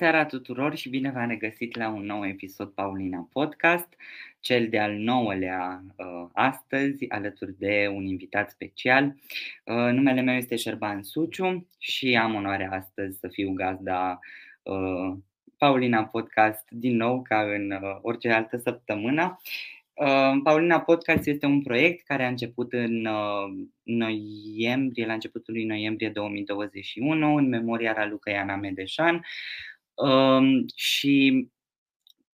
seara tuturor și bine v-am regăsit la un nou episod Paulina Podcast, cel de-al nouălea uh, astăzi, alături de un invitat special. Uh, numele meu este Șerban Suciu și am onoarea astăzi să fiu gazda uh, Paulina Podcast din nou ca în uh, orice altă săptămână. Uh, Paulina Podcast este un proiect care a început în uh, noiembrie, la începutul lui noiembrie 2021, în memoria Raluca Iana Medeșan um, și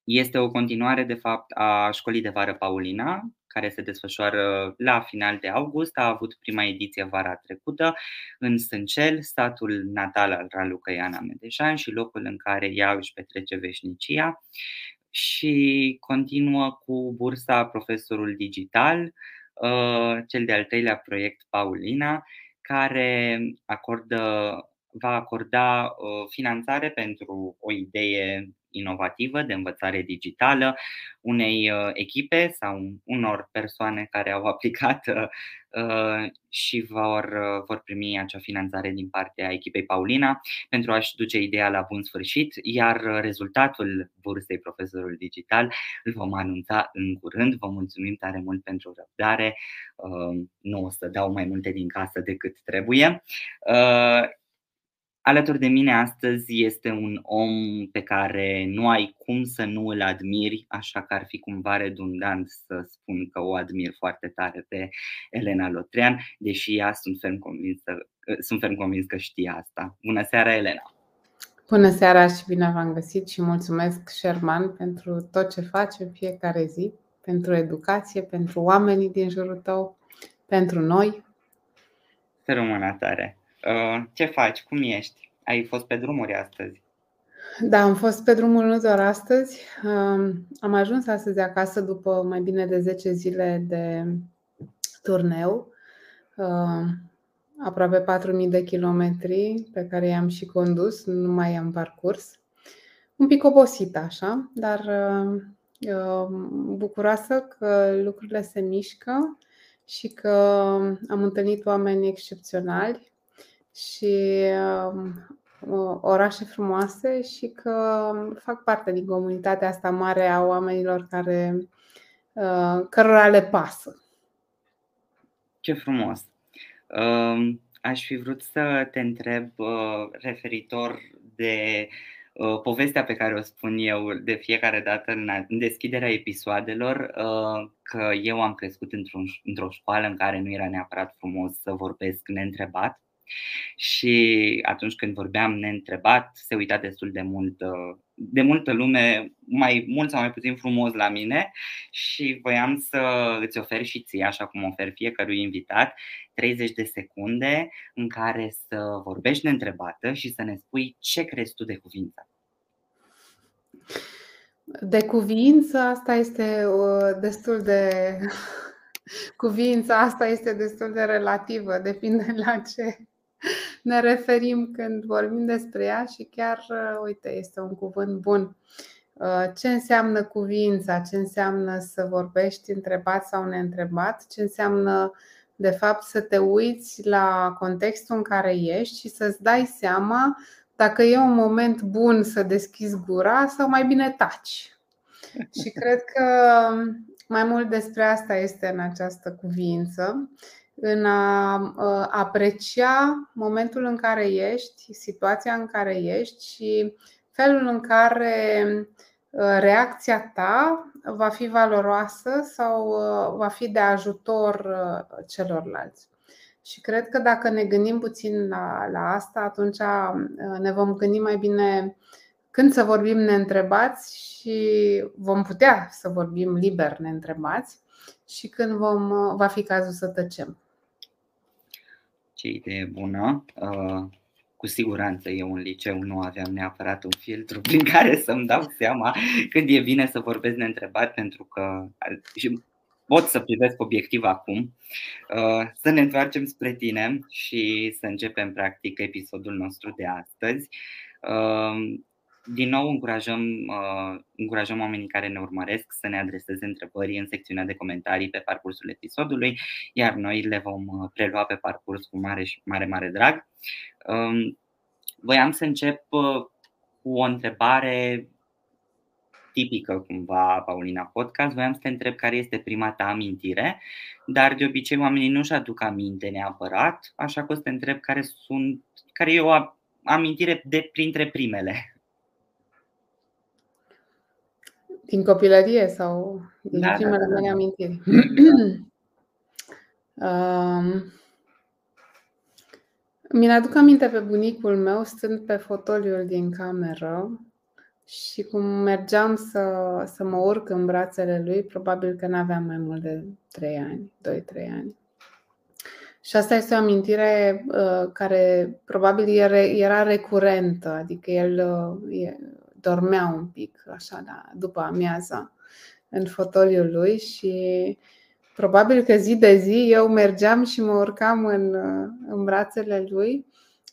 este o continuare, de fapt, a școlii de vară Paulina, care se desfășoară la final de august. A avut prima ediție vara trecută în Sâncel, statul natal al Raluca Iana Medeșan și locul în care ea își petrece veșnicia și continuă cu bursa Profesorul Digital, uh, cel de-al treilea proiect Paulina, care acordă, va acorda uh, finanțare pentru o idee inovativă de învățare digitală unei uh, echipe sau unor persoane care au aplicat uh, uh, și vor, vor primi acea finanțare din partea echipei Paulina pentru a-și duce ideea la bun sfârșit, iar rezultatul bursei Profesorul Digital îl vom anunța în curând. Vă mulțumim tare mult pentru răbdare. Nu o să dau mai multe din casă decât trebuie. Alături de mine astăzi este un om pe care nu ai cum să nu îl admiri, așa că ar fi cumva redundant să spun că o admir foarte tare pe Elena Lotrean, deși ea sunt ferm convins, sunt ferm convins că știe asta. Bună seara, Elena! Bună seara și bine v-am găsit și mulțumesc, Sherman, pentru tot ce faci în fiecare zi, pentru educație, pentru oamenii din jurul tău, pentru noi. Să rămână tare! Uh, ce faci? Cum ești? Ai fost pe drumuri astăzi? Da, am fost pe drumul nu doar astăzi. Um, am ajuns astăzi acasă după mai bine de 10 zile de turneu, uh, aproape 4.000 de kilometri pe care i-am și condus, nu mai am parcurs. Un pic obosită așa, dar uh, bucuroasă că lucrurile se mișcă și că am întâlnit oameni excepționali și um, orașe frumoase și că fac parte din comunitatea asta mare a oamenilor care, uh, cărora le pasă. Ce frumos! Um, aș fi vrut să te întreb uh, referitor de uh, povestea pe care o spun eu de fiecare dată în deschiderea episoadelor, că eu am crescut într-o școală în care nu era neapărat frumos să vorbesc neîntrebat și atunci când vorbeam neîntrebat, se uita destul de mult, uh, de multă lume, mai mult sau mai puțin frumos la mine și voiam să îți ofer și ție, așa cum ofer fiecărui invitat, 30 de secunde în care să vorbești neîntrebată și să ne spui ce crezi tu de cuvință. De cuvință, asta este uh, destul de. Cuvința asta este destul de relativă, depinde la ce ne referim când vorbim despre ea și chiar, uh, uite, este un cuvânt bun. Uh, ce înseamnă cuvința? Ce înseamnă să vorbești întrebat sau neîntrebat? Ce înseamnă, de fapt, să te uiți la contextul în care ești și să-ți dai seama dacă e un moment bun să deschizi gura sau mai bine taci. Și cred că mai mult despre asta este în această cuvință în a aprecia momentul în care ești, situația în care ești și felul în care reacția ta va fi valoroasă sau va fi de ajutor celorlalți. Și cred că dacă ne gândim puțin la, la asta, atunci ne vom gândi mai bine când să vorbim neîntrebați și vom putea să vorbim liber neîntrebați și când vom, va fi cazul să tăcem ce idee bună. Uh, cu siguranță eu în liceu nu aveam neapărat un filtru prin care să-mi dau seama când e bine să vorbesc neîntrebat, pentru că și pot să privesc obiectiv acum. Uh, să ne întoarcem spre tine și să începem practic episodul nostru de astăzi. Uh, din nou încurajăm, uh, încurajăm oamenii care ne urmăresc să ne adreseze întrebări în secțiunea de comentarii pe parcursul episodului, iar noi le vom uh, prelua pe parcurs cu mare și mare, mare drag. Um, voiam să încep uh, cu o întrebare tipică cumva Paulina Podcast. Voiam să te întreb care este prima ta amintire, dar de obicei oamenii nu-și aduc aminte neapărat, așa că o să te întreb care, sunt, care e o amintire de printre primele. Din copilărie sau din da, primele da, da, mele da. amintiri? um, mi aduc aminte pe bunicul meu stând pe fotoliul din cameră și cum mergeam să, să mă urc în brațele lui, probabil că nu aveam mai mult de 3 ani, 2-3 ani. Și asta este o amintire uh, care probabil era, era recurentă, adică el uh, dormea un pic așa da, după amiaza în fotoliul lui și probabil că zi de zi eu mergeam și mă urcam în, uh, în brațele lui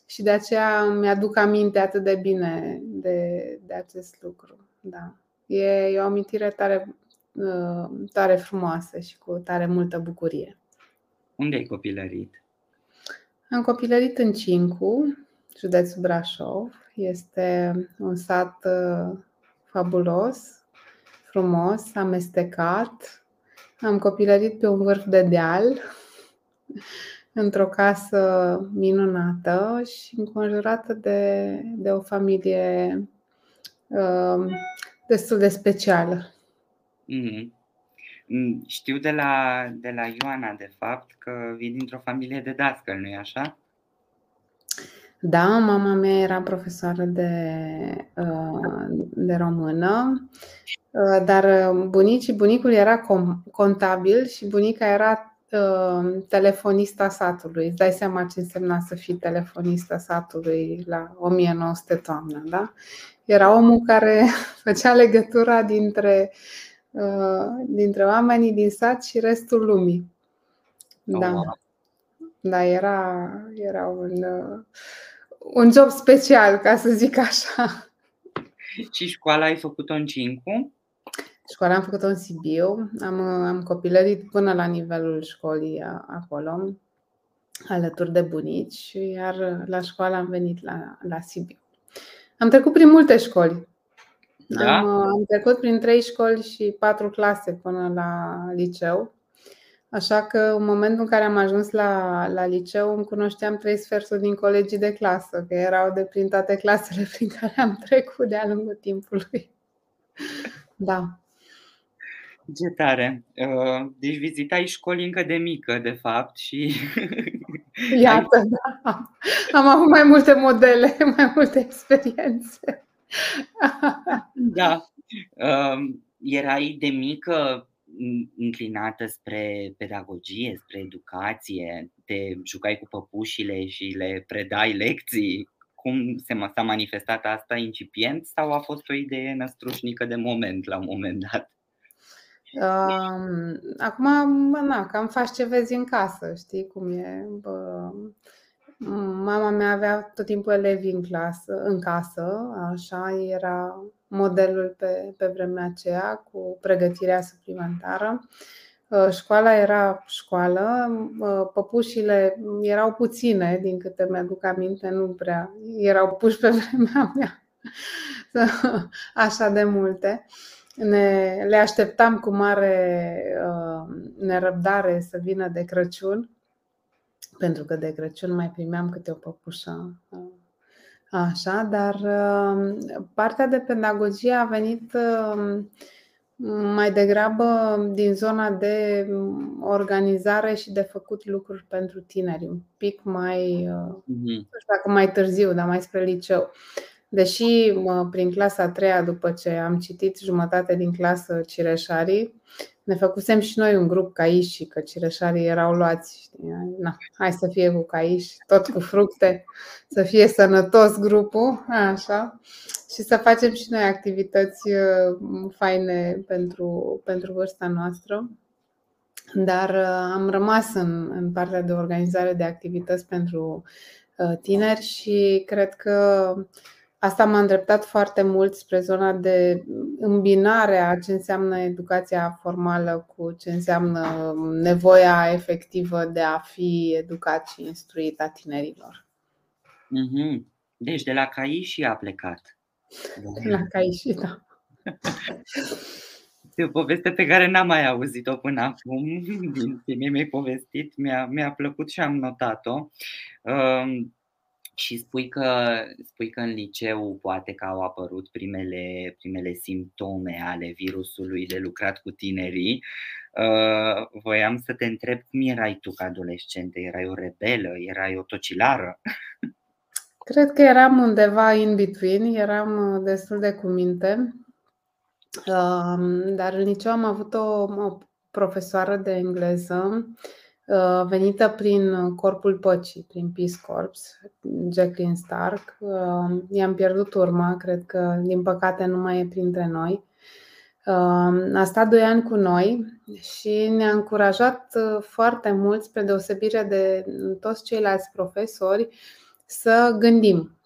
și de aceea mi-aduc aminte atât de bine de, de acest lucru. Da. E, e o amintire tare, uh, tare frumoasă și cu tare multă bucurie. Unde ai copilărit? Am copilărit în Cincu, județul Brașov. Este un sat uh, fabulos, frumos, amestecat. Am copilărit pe un vârf de deal într-o casă minunată și înconjurată de, de o familie uh, destul de specială. Mm-hmm. Știu de la, de la Ioana, de fapt, că vii dintr-o familie de dascăl, nu-i așa? Da, mama mea era profesoară de, uh, de română, uh, dar bunicii, bunicul era contabil și bunica era Uh, telefonista satului. Îți dai seama ce însemna să fii telefonista satului la 1900 toamnă, da? Era omul care făcea legătura dintre, uh, dintre oamenii din sat și restul lumii. Da. Oh, da, era, era un, uh, un job special, ca să zic așa. Și școala ai făcut-o în Cincu? Școala am făcut-o în Sibiu, am, am copilărit până la nivelul școlii acolo, alături de bunici, iar la școală am venit la, la Sibiu. Am trecut prin multe școli. Da? Am, am trecut prin trei școli și patru clase până la liceu. Așa că în momentul în care am ajuns la, la liceu îmi cunoșteam trei sferturi din colegii de clasă, că erau de prin toate clasele prin care am trecut de-a lungul timpului. Da. Ce tare! Uh, deci vizitai școli încă de mică, de fapt, și... Iată, da. Am avut mai multe modele, mai multe experiențe. Da. Um, erai de mică înclinată spre pedagogie, spre educație, te jucai cu păpușile și le predai lecții. Cum se s-a manifestat asta incipient sau a fost o idee năstrușnică de moment la un moment dat? Acum, na, cam faci ce vezi în casă, știi cum e. Bă, mama mea avea tot timpul elevi în, clasă, în casă, așa, era modelul pe, pe vremea aceea cu pregătirea suplimentară. Ă, școala era școală, ă, păpușile erau puține, din câte mi-aduc aminte, nu prea erau puși pe vremea mea așa de multe ne, le așteptam cu mare uh, nerăbdare să vină de Crăciun, pentru că de Crăciun mai primeam câte o păpușă. Uh, așa, dar uh, partea de pedagogie a venit uh, mai degrabă din zona de organizare și de făcut lucruri pentru tineri, un pic mai, uh, mhm. nu știu dacă mai târziu, dar mai spre liceu. Deși prin clasa a treia, după ce am citit jumătate din clasă Cireșarii, ne făcusem și noi un grup caiși, că cireșarii erau luați. Știi? Na, hai să fie cu caiși, tot cu fructe, să fie sănătos grupul, așa. Și să facem și noi activități uh, faine pentru, pentru vârsta noastră. Dar uh, am rămas în, în partea de organizare de activități pentru uh, tineri și cred că Asta m-a îndreptat foarte mult spre zona de îmbinare a ce înseamnă educația formală cu ce înseamnă nevoia efectivă de a fi educat și instruit a tinerilor. Mhm. Deci de la CAI și a plecat. La Caishita. Este o poveste pe care n-am mai auzit-o până acum, din ce mi-ai povestit, mi-a, mi-a plăcut și am notat-o. Uh, și spui că, spui că în liceu poate că au apărut primele, primele simptome ale virusului de lucrat cu tinerii. Uh, voiam să te întreb cum erai tu ca adolescentă? Erai o rebelă? Erai o tocilară? Cred că eram undeva in between, eram uh, destul de cuminte. Uh, dar în liceu am avut o, o profesoară de engleză Uh, venită prin Corpul Păcii, prin Peace Corps, Jacqueline Stark. Uh, i-am pierdut urma, cred că din păcate nu mai e printre noi. Uh, a stat doi ani cu noi și ne-a încurajat foarte mult, spre deosebire de toți ceilalți profesori, să gândim,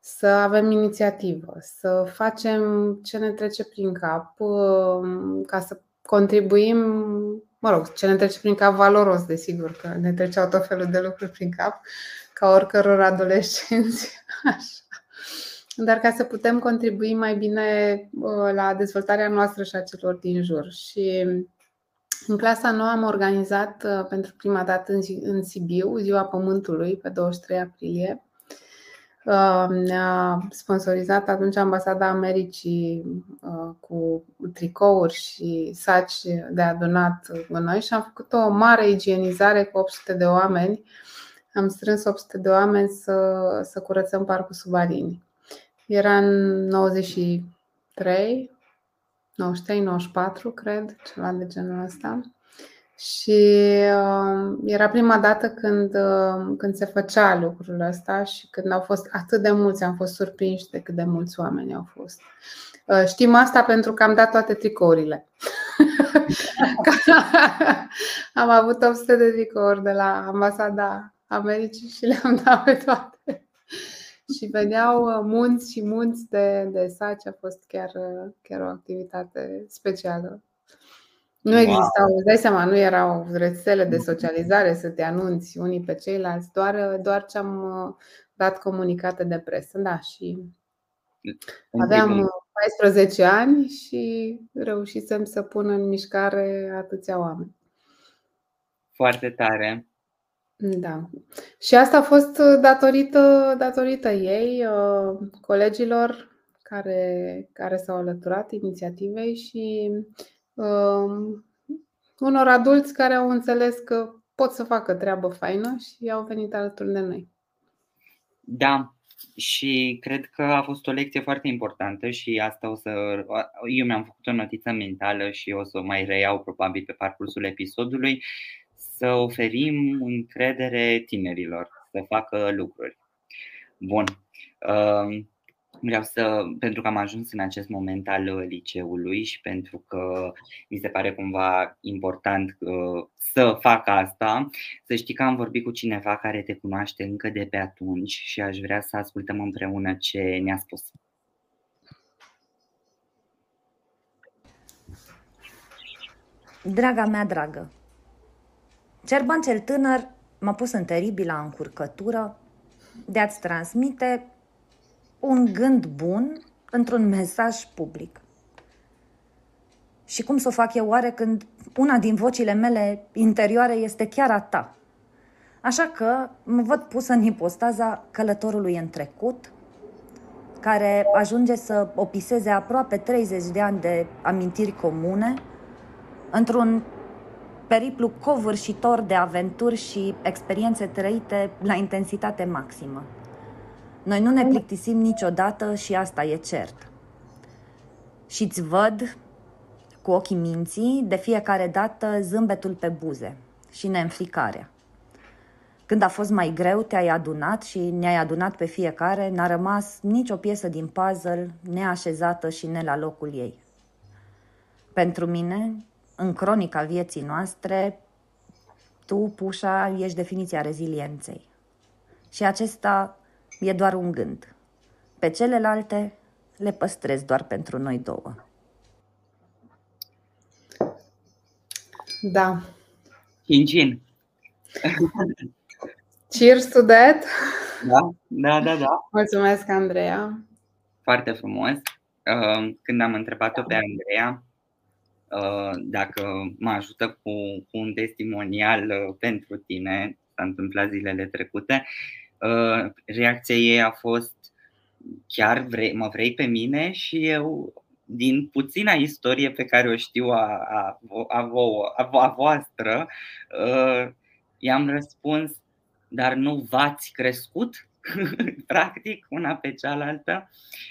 să avem inițiativă, să facem ce ne trece prin cap, ca să contribuim mă rog, ce ne trece prin cap valoros, desigur, că ne treceau tot felul de lucruri prin cap, ca oricăror adolescenți. Așa. Dar ca să putem contribui mai bine uh, la dezvoltarea noastră și a celor din jur. Și în clasa nouă am organizat uh, pentru prima dată în Sibiu Ziua Pământului pe 23 aprilie Uh, ne-a sponsorizat atunci ambasada Americii uh, cu tricouri și saci de adunat cu noi și am făcut o mare igienizare cu 800 de oameni. Am strâns 800 de oameni să, să curățăm parcul Subarini. Era în 93, 93, 94, cred, ceva de genul ăsta. Și uh, era prima dată când, uh, când se făcea lucrul ăsta și când au fost atât de mulți, am fost surprinși de cât de mulți oameni au fost. Uh, știm asta pentru că am dat toate tricourile. am avut 800 de tricouri de la ambasada Americii și le-am dat pe toate. și veneau munți și munți de, de saci. A fost chiar, chiar o activitate specială. Nu existau, wow. îți dai seama, nu erau rețele de socializare să te anunți unii pe ceilalți, doar, doar ce am uh, dat comunicate de presă. Da, și aveam 14 uh, ani și reușisem să pun în mișcare atâția oameni. Foarte tare. Da. Și asta a fost uh, datorită, datorită ei, colegilor care, care s-au alăturat inițiativei și Um, unor adulți care au înțeles că pot să facă treabă faină și au venit alături de noi. Da, și cred că a fost o lecție foarte importantă și asta o să. Eu mi-am făcut o notiță mentală și o să o mai reiau probabil pe parcursul episodului. Să oferim încredere tinerilor să facă lucruri. Bun. Um, Vreau să, pentru că am ajuns în acest moment al uh, liceului și pentru că mi se pare cumva important uh, să fac asta, să știi că am vorbit cu cineva care te cunoaște încă de pe atunci și aș vrea să ascultăm împreună ce ne-a spus. Draga mea dragă, Cerban cel tânăr m-a pus în teribilă încurcătură de a-ți transmite un gând bun într-un mesaj public. Și cum să o fac eu oare când una din vocile mele interioare este chiar a ta? Așa că mă văd pusă în ipostaza călătorului în trecut, care ajunge să opiseze aproape 30 de ani de amintiri comune într-un periplu covârșitor de aventuri și experiențe trăite la intensitate maximă. Noi nu ne plictisim niciodată și asta e cert. Și îți văd cu ochii minții de fiecare dată zâmbetul pe buze și neînfricarea. Când a fost mai greu, te-ai adunat și ne-ai adunat pe fiecare, n-a rămas nicio piesă din puzzle neașezată și ne la locul ei. Pentru mine, în cronica vieții noastre, tu, Pușa, ești definiția rezilienței. Și acesta e doar un gând. Pe celelalte le păstrez doar pentru noi două. Da. Incin. Cheers to that! Da, da, da, da. Mulțumesc, Andreea. foarte frumos. Uh, când am întrebat-o pe Andreea uh, dacă mă ajută cu, cu un testimonial pentru tine, s-a întâmplat zilele trecute, reacția ei a fost chiar vrei, mă vrei pe mine și eu din puțina istorie pe care o știu a, a, a, a, a voastră, uh, i-am răspuns, dar nu v-ați crescut? practic, una pe cealaltă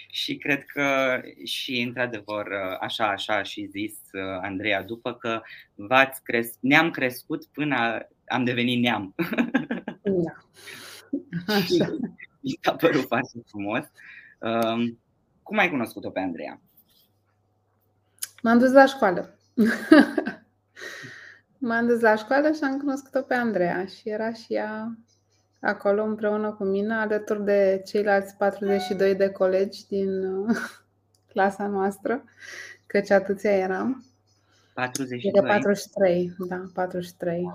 și cred că și într-adevăr așa, așa a și zis uh, Andreea după că v-ați cres- ne-am crescut până am devenit neam. Da. Așa. Mi s-a părut foarte frumos. Um, cum ai cunoscut-o pe Andreea? M-am dus la școală. M-am dus la școală și am cunoscut-o pe Andreea și era și ea acolo împreună cu mine, alături de ceilalți 42 de colegi din uh, clasa noastră, căci atâția eram. 42? 43, da, 43.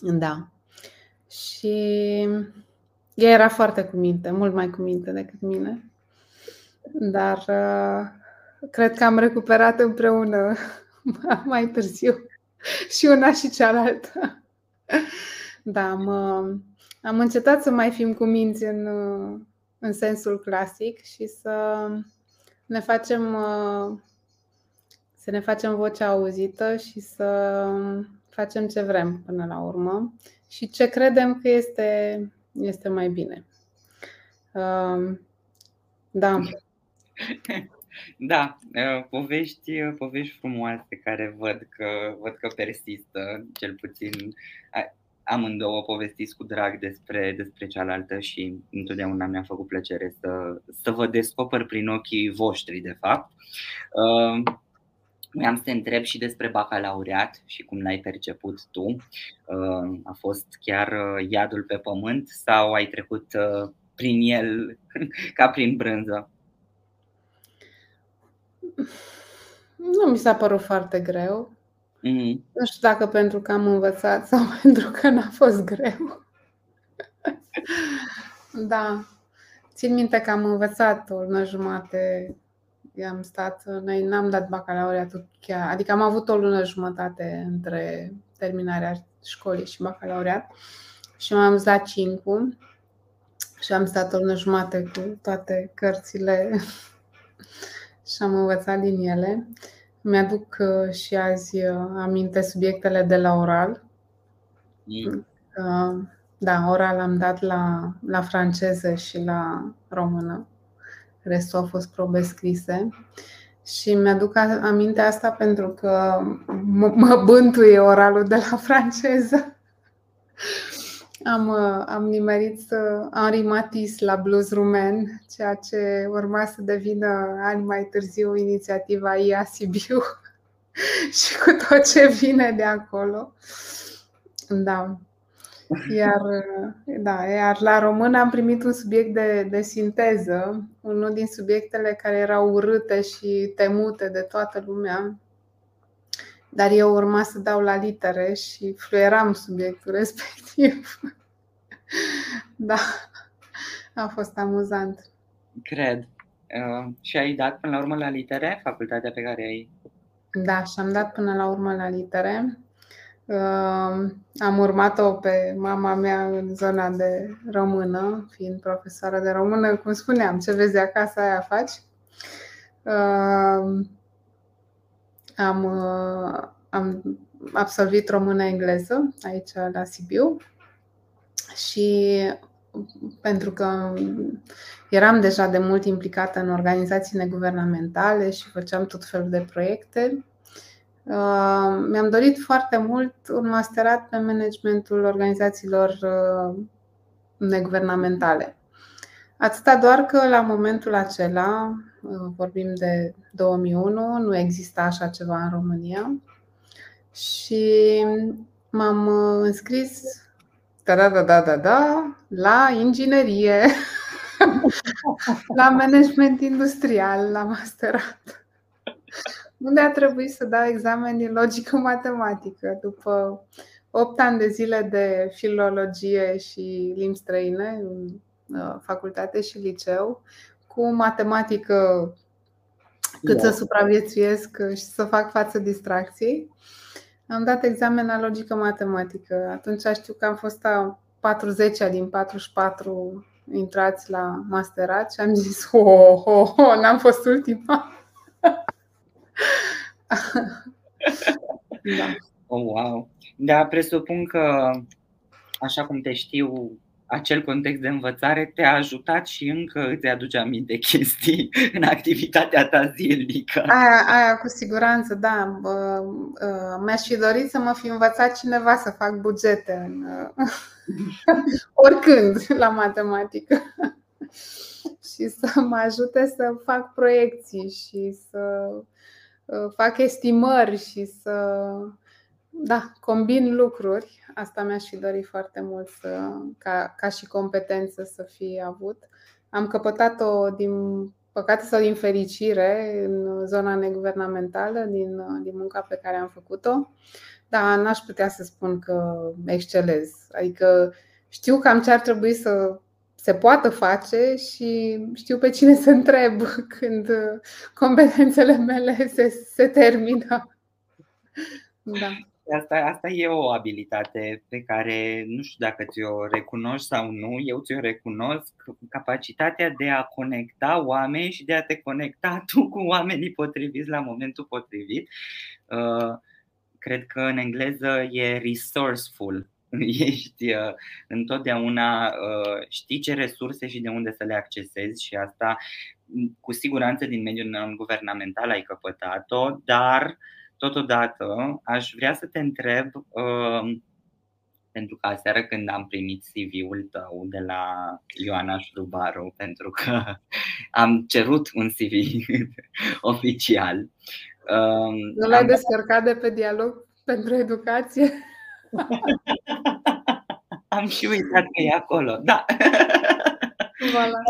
Da. Și ea era foarte cu minte, mult mai cu minte decât mine. Dar uh, cred că am recuperat împreună mai târziu și una și cealaltă. Da, am, am încetat să mai fim cuminți în, în sensul clasic și să ne facem să ne facem vocea auzită și să facem ce vrem până la urmă și ce credem că este, este mai bine. Da. Da, povești, povești frumoase care văd că, văd că persistă, cel puțin amândouă povestiți cu drag despre, despre cealaltă și întotdeauna mi-a făcut plăcere să, să vă descoper prin ochii voștri, de fapt. Uh, am să te întreb și despre bacalaureat și cum l-ai perceput tu. Uh, a fost chiar iadul pe pământ sau ai trecut prin el ca prin brânză? Nu mi s-a părut foarte greu. Mm-hmm. Nu știu dacă pentru că am învățat sau pentru că n-a fost greu. da. Țin minte că am învățat o lună jumate. Am stat, noi n-am dat bacalaureatul chiar, adică am avut o lună jumătate între terminarea școlii și bacalaureat și m-am dus la 5 și am stat o lună jumate cu toate cărțile și am învățat din ele. Mi-aduc uh, și azi uh, aminte subiectele de la oral. Mm. Uh, da, oral am dat la, la franceză și la română. Restul au fost probe scrise. Și mi-aduc aminte asta pentru că mă bântuie oralul de la franceză. Am, uh, am nimerit să am rimatis la blues rumen, ceea ce urma să devină ani mai târziu inițiativa IA Sibiu și cu tot ce vine de acolo. Da. Iar, uh, da, iar la român am primit un subiect de, de sinteză, unul din subiectele care erau urâte și temute de toată lumea. Dar eu urma să dau la litere și fluieram subiectul respectiv. Da, a fost amuzant. Cred. Uh, și ai dat până la urmă la litere facultatea pe care ai? Da, și am dat până la urmă la litere. Uh, am urmat-o pe mama mea în zona de română, fiind profesoară de română. Cum spuneam, ce vezi acasă, aia faci. Uh, am, uh, am absolvit română-engleză aici la Sibiu și pentru că eram deja de mult implicată în organizații neguvernamentale și făceam tot felul de proiecte, uh, mi-am dorit foarte mult un masterat pe managementul organizațiilor uh, neguvernamentale. Atâta doar că la momentul acela, uh, vorbim de 2001, nu exista așa ceva în România și m-am înscris da, da, da, da, da, da, la inginerie, la management industrial, la masterat. Unde a trebuit să dau examen din logică-matematică după 8 ani de zile de filologie și limbi străine în uh, facultate și liceu, cu cu matematică cât să supraviețuiesc și să fac față distracției. Am dat examen la logică matematică. Atunci știu că am fost a 40 din 44 intrați la masterat și am zis, ho, ho, ho, n-am fost ultima. da. Oh, wow. Da, presupun că, așa cum te știu, acel context de învățare te-a ajutat și încă îți aduce aminte chestii în activitatea ta zilnică. Aia, aia cu siguranță, da. Mi-aș fi dorit să mă fi învățat cineva să fac bugete în, oricând la matematică și să mă ajute să fac proiecții și să uh, fac estimări și să da, combin lucruri. Asta mi-aș fi dorit foarte mult să, ca, ca și competență să fi avut. Am căpătat-o din păcate sau din fericire în zona neguvernamentală, din, din munca pe care am făcut-o. Dar n-aș putea să spun că excelez. Adică știu cam ce ar trebui să se poată face și știu pe cine să întreb când competențele mele se, se termină. Da. Asta, asta e o abilitate pe care nu știu dacă ți-o recunoști sau nu, eu ți-o recunosc, capacitatea de a conecta oameni și de a te conecta tu cu oamenii potriviți la momentul potrivit. Uh, cred că în engleză e resourceful. Ești uh, întotdeauna, uh, știi ce resurse și de unde să le accesezi și asta cu siguranță din mediul non-guvernamental ai căpătat-o, dar totodată aș vrea să te întreb uh, pentru că aseară când am primit CV-ul tău de la Ioana Șrubaru, pentru că am cerut un CV oficial, nu l-ai descărcat de pe dialog pentru educație? Am și uitat că e acolo, da. Voilà.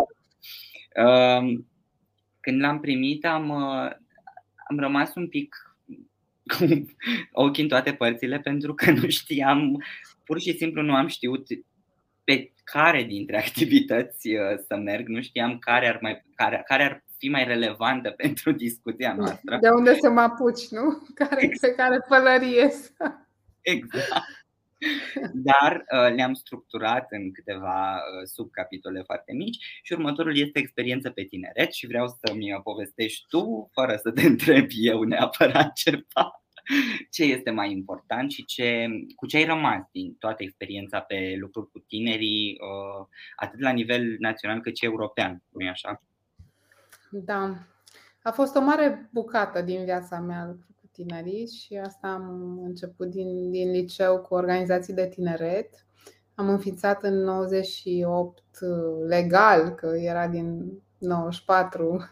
Când l-am primit, am, am rămas un pic cu ochii în toate părțile pentru că nu știam, pur și simplu nu am știut pe care dintre activități uh, să merg, nu știam care ar, mai, care, care ar fi mai relevantă pentru discuția noastră. De unde să mă apuci, nu? Care, exact. Pe care pălărie Exact. Dar uh, le-am structurat în câteva uh, subcapitole foarte mici și următorul este experiență pe tineret și vreau să-mi povestești tu, fără să te întreb eu neapărat ceva, ce este mai important și ce, cu ce ai rămas din toată experiența pe lucruri cu tinerii, uh, atât la nivel național cât și european, nu e așa? Da. A fost o mare bucată din viața mea lucru cu tinerii și asta am început din, din liceu cu organizații de tineret. Am înființat în 98 legal, că era din 94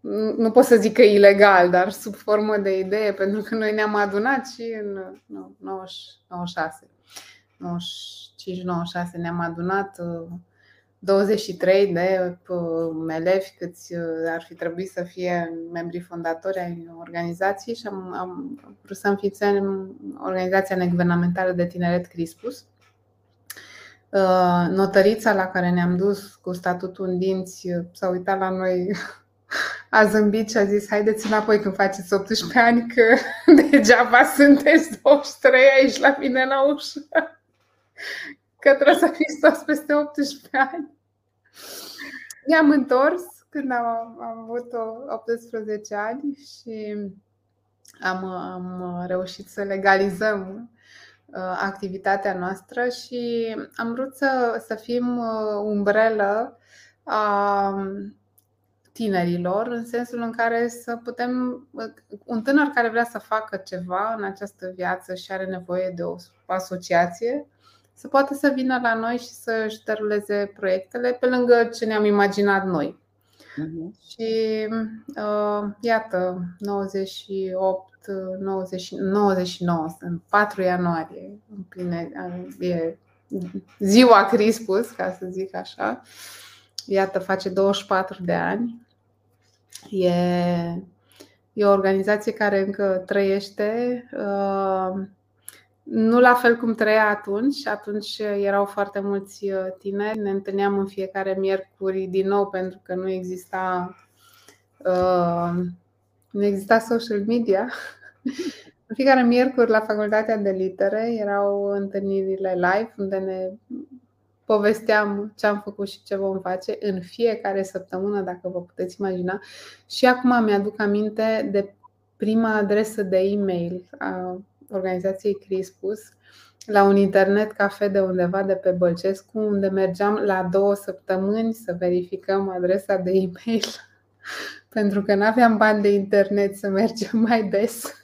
nu pot să zic că e ilegal, dar sub formă de idee, pentru că noi ne-am adunat și în 96, 95-96 ne-am adunat 23 de elevi câți ar fi trebuit să fie membrii fondatori ai organizației și am, am vrut să înființăm organizația neguvernamentală de tineret Crispus. Notărița la care ne-am dus cu statutul în dinți s-a uitat la noi a zâmbit și a zis haideți înapoi când faceți 18 ani că degeaba sunteți 23 aici la mine la ușă că trebuie să fiți toți peste 18 ani. Ne-am întors când am, am avut 18 ani și am, am reușit să legalizăm uh, activitatea noastră și am vrut să, să fim uh, umbrelă a tinerilor, în sensul în care să putem, un tânăr care vrea să facă ceva în această viață și are nevoie de o asociație, să poată să vină la noi și să-și deruleze proiectele pe lângă ce ne-am imaginat noi. Uh-huh. Și uh, iată, 98, 90, 99, în 4 ianuarie, în pline, e ziua Crispus, ca să zic așa. Iată, face 24 de ani E, e o organizație care încă trăiește. Uh, nu la fel cum trăia atunci. Atunci erau foarte mulți uh, tineri. Ne întâlneam în fiecare miercuri din nou pentru că nu exista uh, nu exista social media. În fiecare miercuri la facultatea de litere erau întâlnirile live unde ne povesteam ce am făcut și ce vom face în fiecare săptămână, dacă vă puteți imagina. Și acum mi-aduc aminte de prima adresă de e-mail a organizației Crispus la un internet cafe de undeva de pe Bălcescu, unde mergeam la două săptămâni să verificăm adresa de e-mail, pentru că nu aveam bani de internet să mergem mai des.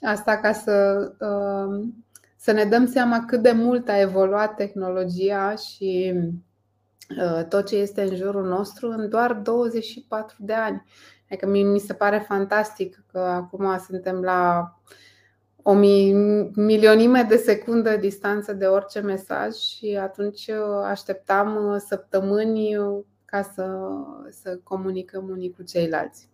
Asta ca să, um, să ne dăm seama cât de mult a evoluat tehnologia și uh, tot ce este în jurul nostru în doar 24 de ani. Adică mi se pare fantastic că acum suntem la o milionime de secundă distanță de orice mesaj și atunci uh, așteptam uh, săptămâni ca să, să comunicăm unii cu ceilalți.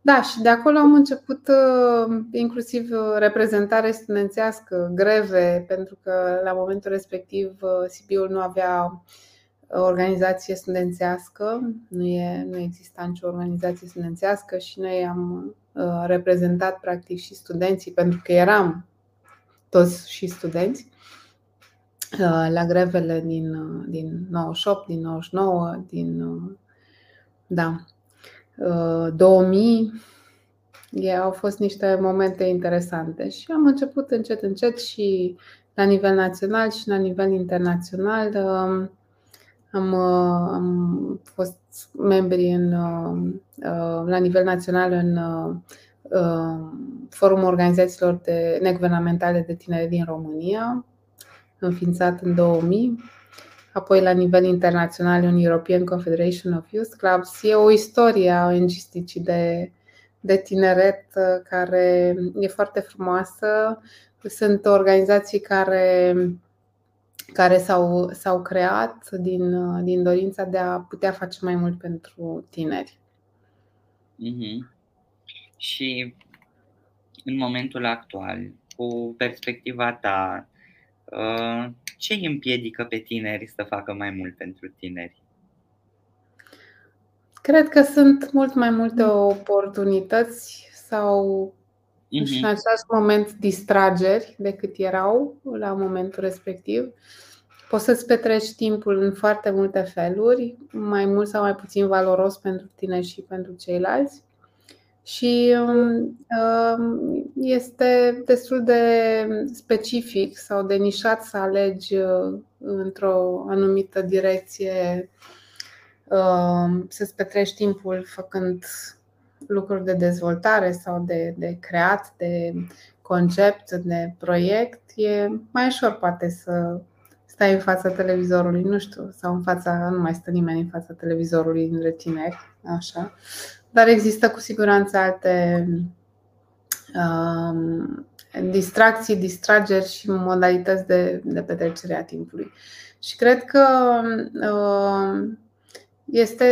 Da, și de acolo am început uh, inclusiv reprezentare studențească, greve, pentru că la momentul respectiv Sibiul nu avea organizație studențească, nu, e, nu exista nicio organizație studențească și noi am uh, reprezentat practic și studenții, pentru că eram toți și studenți uh, la grevele din, uh, din 98, din 99, din da, 2000. Au fost niște momente interesante și am început încet, încet și la nivel național și la nivel internațional am, uh, am fost membri în, uh, uh, la nivel național în Forumul Organizațiilor de Neguvernamentale de Tineri din România, înființat în 2000, apoi la nivel internațional în European Confederation of Youth Clubs. E o istorie a ong de, de tineret care e foarte frumoasă. Sunt organizații care care s-au, s-au creat din, din dorința de a putea face mai mult pentru tineri. Mm-hmm. Și în momentul actual, cu perspectiva ta, uh, ce îi împiedică pe tineri să facă mai mult pentru tineri? Cred că sunt mult mai multe oportunități sau uh-huh. Și în acest moment distrageri decât erau la momentul respectiv. Poți să-ți petreci timpul în foarte multe feluri, mai mult sau mai puțin valoros pentru tine și pentru ceilalți. Și um, um, este destul de specific sau de nișat să alegi uh, într-o anumită direcție um, să-ți petreci timpul făcând lucruri de dezvoltare sau de, de creat, de concept, de proiect, e mai ușor poate să stai în fața televizorului, nu știu, sau în fața, nu mai stă nimeni în fața televizorului dintre tineri, așa. Dar există cu siguranță alte um, distracții, distrageri și modalități de, de petrecere a timpului. Și cred că um, este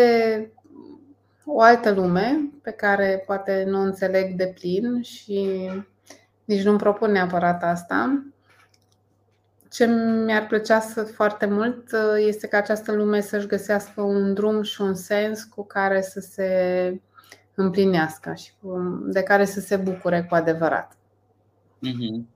o altă lume pe care poate nu înțeleg de plin și nici nu-mi propun neapărat asta. Ce mi-ar plăcea să foarte mult uh, este ca această lume să-și găsească un drum și un sens cu care să se împlinească și de care să se bucure cu adevărat. Mm-hmm.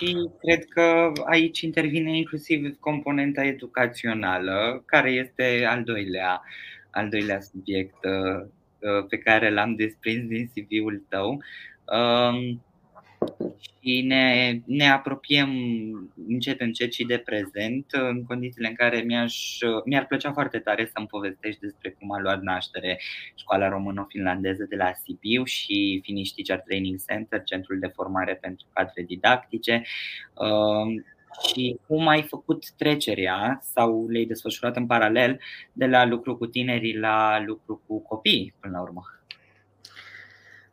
Mm, și cred că aici intervine inclusiv componenta educațională, care este al doilea, al doilea subiect uh, uh, pe care l-am desprins din CV-ul tău. Um, și ne, ne apropiem încet încet și de prezent, în condițiile în care mi-aș, mi-ar plăcea foarte tare să-mi povestești despre cum a luat naștere școala româno-finlandeză de la Sibiu și Finnish Teacher Training Center, centrul de formare pentru cadre didactice um, și cum ai făcut trecerea sau le-ai desfășurat în paralel de la lucru cu tinerii la lucru cu copii, până la urmă.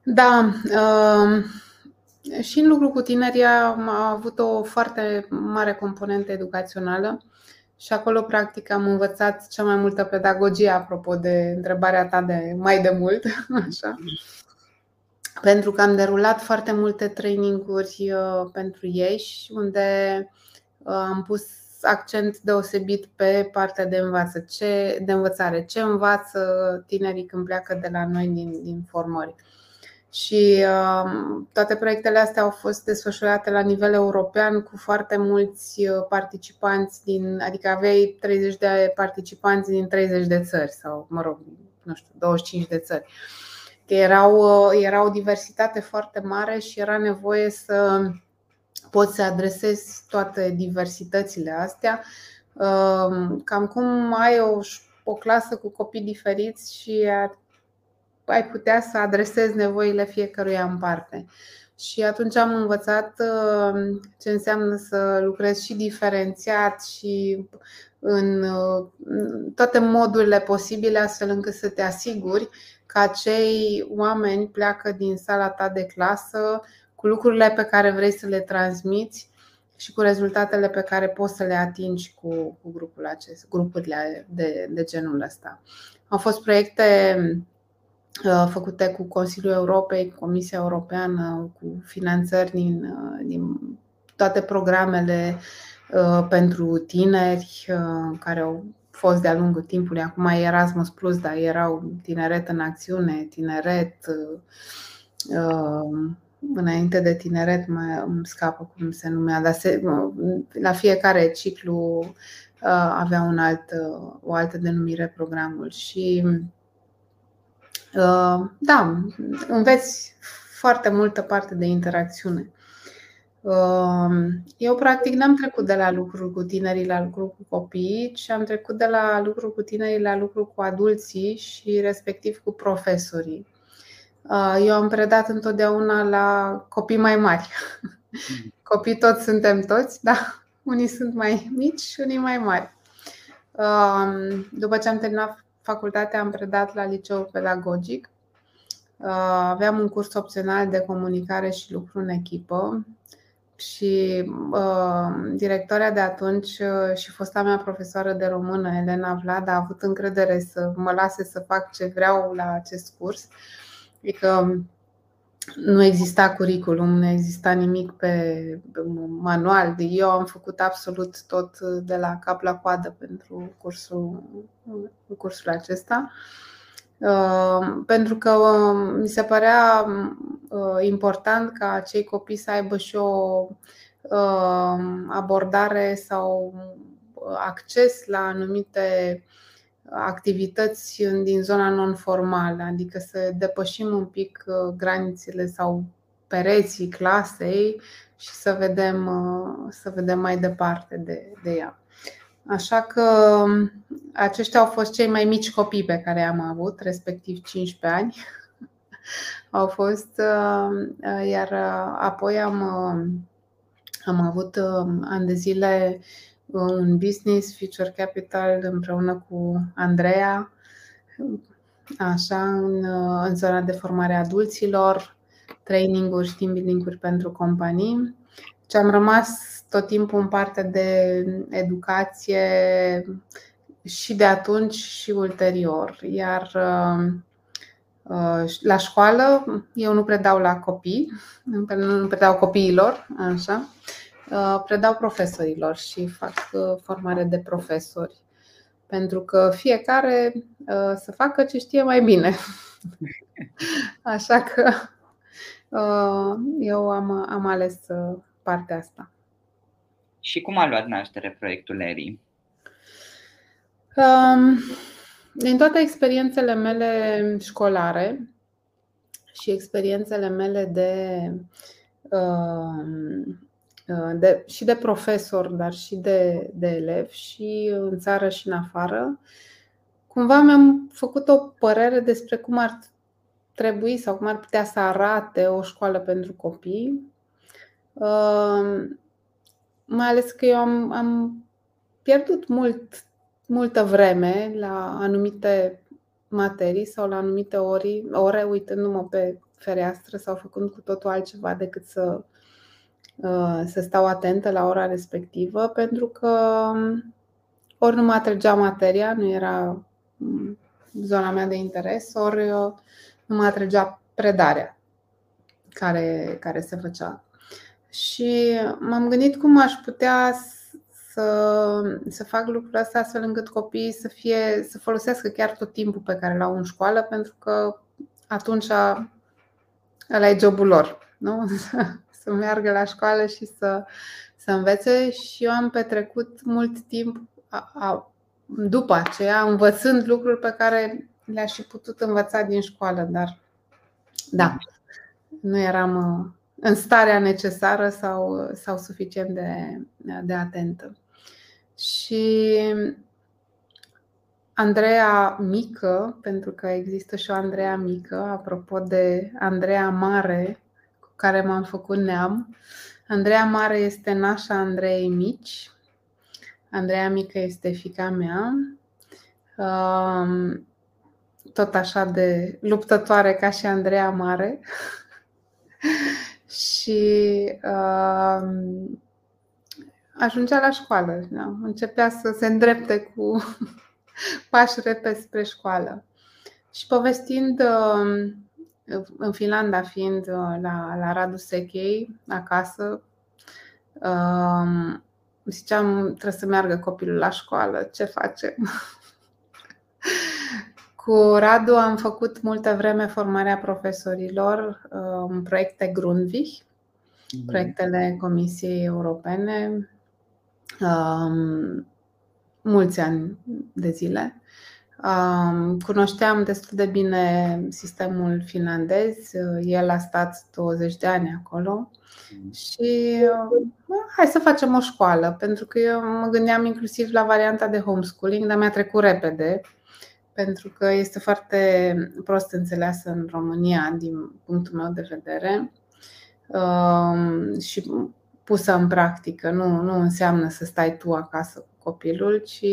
Da, uh și în lucru cu tinerii am avut o foarte mare componentă educațională și acolo, practic, am învățat cea mai multă pedagogie, apropo de întrebarea ta de mai de mult. Așa. pentru că am derulat foarte multe traininguri pentru ei unde am pus accent deosebit pe partea de, învață, ce, de învățare. Ce învață tinerii când pleacă de la noi din, din formări. Și uh, toate proiectele astea au fost desfășurate la nivel european cu foarte mulți uh, participanți din, adică aveai 30 de participanți din 30 de țări sau, mă rog, nu știu, 25 de țări. Că erau, uh, era o diversitate foarte mare și era nevoie să poți să adresezi toate diversitățile astea. Um, cam cum ai o, o clasă cu copii diferiți și ai putea să adresezi nevoile fiecăruia în parte. Și atunci am învățat um, ce înseamnă să lucrezi și diferențiat și în toate modurile posibile, astfel încât să te asiguri că acei oameni pleacă din sala ta de clasă cu lucrurile pe care vrei să le transmiți și cu rezultatele pe care poți să le atingi cu, cu grupul acest, grupurile de, de genul ăsta. Au fost proiecte uh, făcute cu Consiliul Europei, Comisia Europeană, cu finanțări din, uh, din toate programele uh, pentru tineri care au fost de-a lungul timpului. Acum e Erasmus Plus, dar erau tineret în acțiune, tineret înainte de tineret, mai îmi scapă cum se numea, dar se, la fiecare ciclu uh, avea un alt, uh, o altă denumire programul și uh, da, înveți foarte multă parte de interacțiune. Eu, practic, n-am trecut de la lucruri cu tinerii la lucruri cu copiii, ci am trecut de la lucruri cu tinerii la lucruri cu adulții și, respectiv, cu profesorii. Uh, eu am predat întotdeauna la copii mai mari. Mm. Copii toți suntem toți, da? Unii sunt mai mici, unii mai mari. Um, după ce am terminat facultatea, am predat la liceu pedagogic. Uh, aveam un curs opțional de comunicare și lucru în echipă și uh, directoarea de atunci și fosta mea profesoară de română, Elena Vlad, a avut încredere să mă lase să fac ce vreau la acest curs. Uh, Adică nu exista curriculum, nu exista nimic pe manual. Eu am făcut absolut tot de la cap la coadă pentru cursul, cursul acesta. Uh, pentru că uh, mi se părea uh, important ca acei copii să aibă și o abordare sau acces la anumite activități din zona non-formală, adică să depășim un pic uh, granițele sau pereții clasei și să vedem, uh, să vedem mai departe de, de ea. Așa că um, aceștia au fost cei mai mici copii pe care am avut, respectiv 15 ani. au fost, uh, iar apoi am, am avut ani de zile un business, Future Capital, împreună cu Andreea, așa, în, în zona de formare a adulților, training-uri, team building-uri pentru companii. Și am rămas tot timpul în parte de educație și de atunci și ulterior. Iar uh, la școală eu nu predau la copii, nu predau copiilor, așa, Uh, predau profesorilor și fac uh, formare de profesori. Pentru că fiecare uh, să facă ce știe mai bine. Așa că eu am, am ales partea asta. Și cum a luat naștere proiectul ERI? Um, din toate experiențele mele școlare și experiențele mele de Uh, de, și de profesor, dar și de, de elev, și în țară și în afară, cumva mi-am făcut o părere despre cum ar trebui sau cum ar putea să arate o școală pentru copii. Uh, mai ales că eu am, am pierdut mult, multă vreme la anumite materii sau la anumite ori, ore uitându-mă pe fereastră sau făcând cu totul altceva decât să Uh, să stau atentă la ora respectivă, pentru că um, ori nu mă atrăgea materia, nu era um, zona mea de interes, ori uh, nu mă atrăgea predarea. care, care se făcea. Și m-am gândit cum aș putea să, să fac lucrul ăsta astfel încât copiii să, fie, să folosească chiar tot timpul pe care l-au în școală, pentru că atunci ăla e jobul lor, nu? să meargă la școală și să, să învețe. Și eu am petrecut mult timp a, a, după aceea învățând lucruri pe care le-aș fi putut învăța din școală, dar da, nu eram uh, în starea necesară sau, sau suficient de, de atentă. Și Andreea Mică, pentru că există și o Andreea Mică, apropo de Andreea Mare, cu care m-am făcut neam. Andreea Mare este nașa Andreei Mici. Andreea Mică este fica mea. Um, tot așa de luptătoare ca și Andreea Mare. și um, ajungea la școală. Da? Începea să se îndrepte cu pași repede spre școală. Și povestind um, în Finlanda, fiind uh, la, la Radu Sechei, acasă, um, ziceam, trebuie să meargă copilul la școală, ce facem? Cu Radu am făcut multă vreme formarea profesorilor în um, proiecte Grundvig, mhm. proiectele Comisiei Europene, um, mulți ani de zile. Um, cunoșteam destul de bine sistemul finlandez, el a stat 20 de ani acolo și hai să facem o școală, pentru că eu mă gândeam inclusiv la varianta de homeschooling, dar mi-a trecut repede, pentru că este foarte prost înțeleasă în România din punctul meu de vedere și pusă în practică. Nu, nu înseamnă să stai tu acasă cu copilul, ci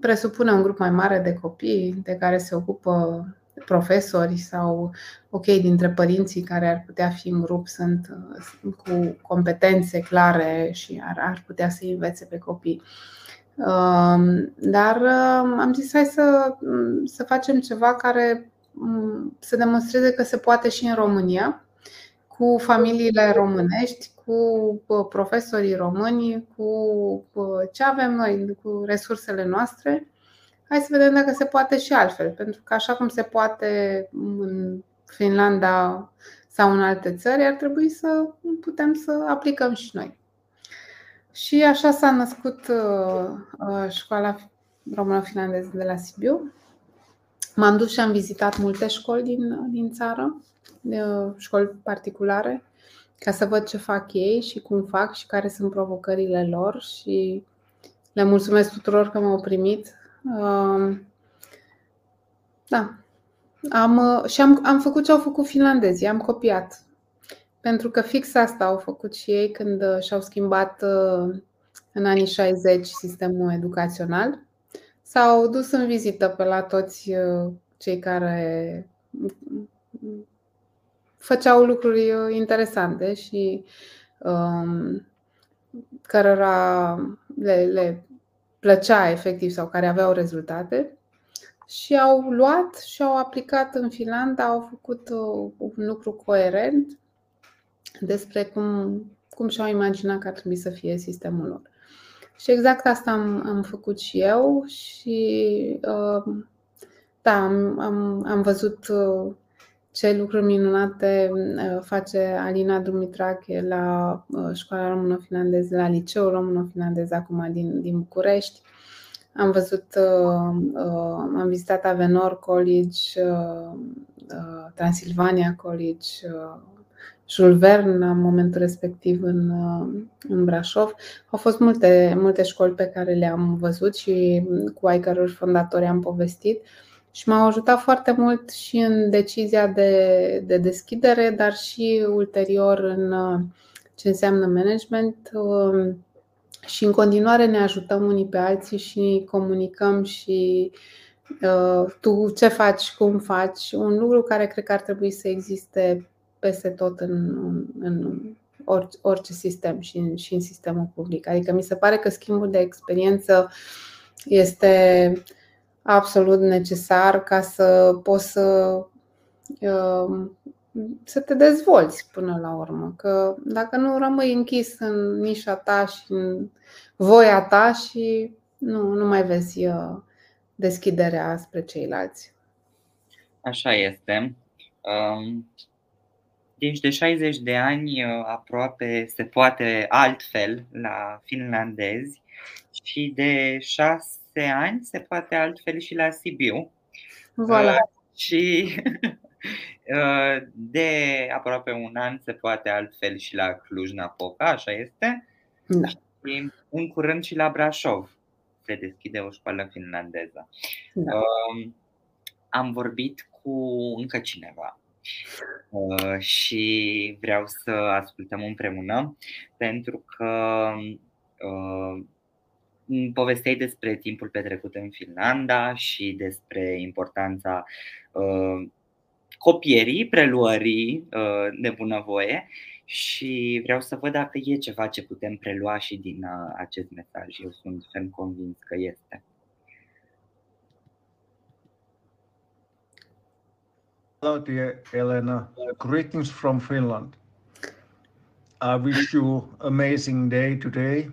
presupune un grup mai mare de copii de care se ocupă profesori sau, ok, dintre părinții care ar putea fi în grup sunt cu competențe clare și ar, ar putea să învețe pe copii. Um, dar um, am zis hai să, să facem ceva care um, să demonstreze că se poate și în România, cu familiile românești, cu profesorii români, cu ce avem noi, cu resursele noastre. Hai să vedem dacă se poate și altfel, pentru că așa cum se poate în Finlanda sau în alte țări, ar trebui să putem să aplicăm și noi. Și așa s-a născut uh, uh, școala română-finlandeză de la Sibiu. M-am dus și am vizitat multe școli din, din țară, uh, școli particulare ca să văd ce fac ei și cum fac și care sunt provocările lor și le mulțumesc tuturor că m-au primit. Um, da. Am, uh, și am, am făcut ce au făcut finlandezii, am copiat. Pentru că fix asta au făcut și ei când uh, și-au schimbat uh, în anii 60 sistemul educațional. S-au dus în vizită pe la toți cei care făceau lucruri uh, interesante și um, cărora le, le plăcea efectiv sau care aveau rezultate și au luat și au aplicat în Finlanda, au făcut uh, un lucru coerent despre cum, cum și-au imaginat că ar trebui să fie sistemul lor. Și exact asta am, am făcut și eu și uh, da, am, am, am văzut uh, ce lucruri minunate uh, face Alina Dumitrache la uh, Școala Română-Finlandeză, la Liceul Română-Finlandez acum din, din București. Am văzut, uh, am vizitat Avenor College, Transilvania College, Jules Verne la momentul respectiv în, în Brașov. Au fost multe, multe școli pe care le-am văzut și cu ai căror fondatori am povestit. Uh, și m-au ajutat foarte mult și în decizia de, de deschidere, dar și ulterior în uh, ce înseamnă management. Um, și în continuare ne ajutăm unii pe alții și comunicăm și uh, tu ce faci, cum faci. Un lucru care cred că ar trebui să existe peste tot în, în orice, orice sistem și în, și în sistemul public. Adică mi se pare că schimbul de experiență este absolut necesar ca să poți să um, să te dezvolți până la urmă. Că dacă nu rămâi închis în nișa ta și în voia ta și nu, nu mai vezi uh, deschiderea spre ceilalți. Așa este. Um, deci de 60 de ani uh, aproape se poate altfel la finlandezi și de 6 ani se poate altfel și la Sibiu. Voilà. Uh, și uh, de aproape un an se poate altfel și la Cluj-Napoca, așa este? Da. Și în curând și la Brașov se deschide o școală finlandeză. Da. Uh, am vorbit cu încă cineva uh, și vreau să ascultăm împreună pentru că uh, povesteai despre timpul petrecut în Finlanda și despre importanța uh, copierii, preluării uh, de bunăvoie și vreau să văd dacă e ceva ce putem prelua și din uh, acest mesaj. Eu sunt ferm convins că este. Hello, dear Elena. Greetings from Finland. I wish you amazing day today,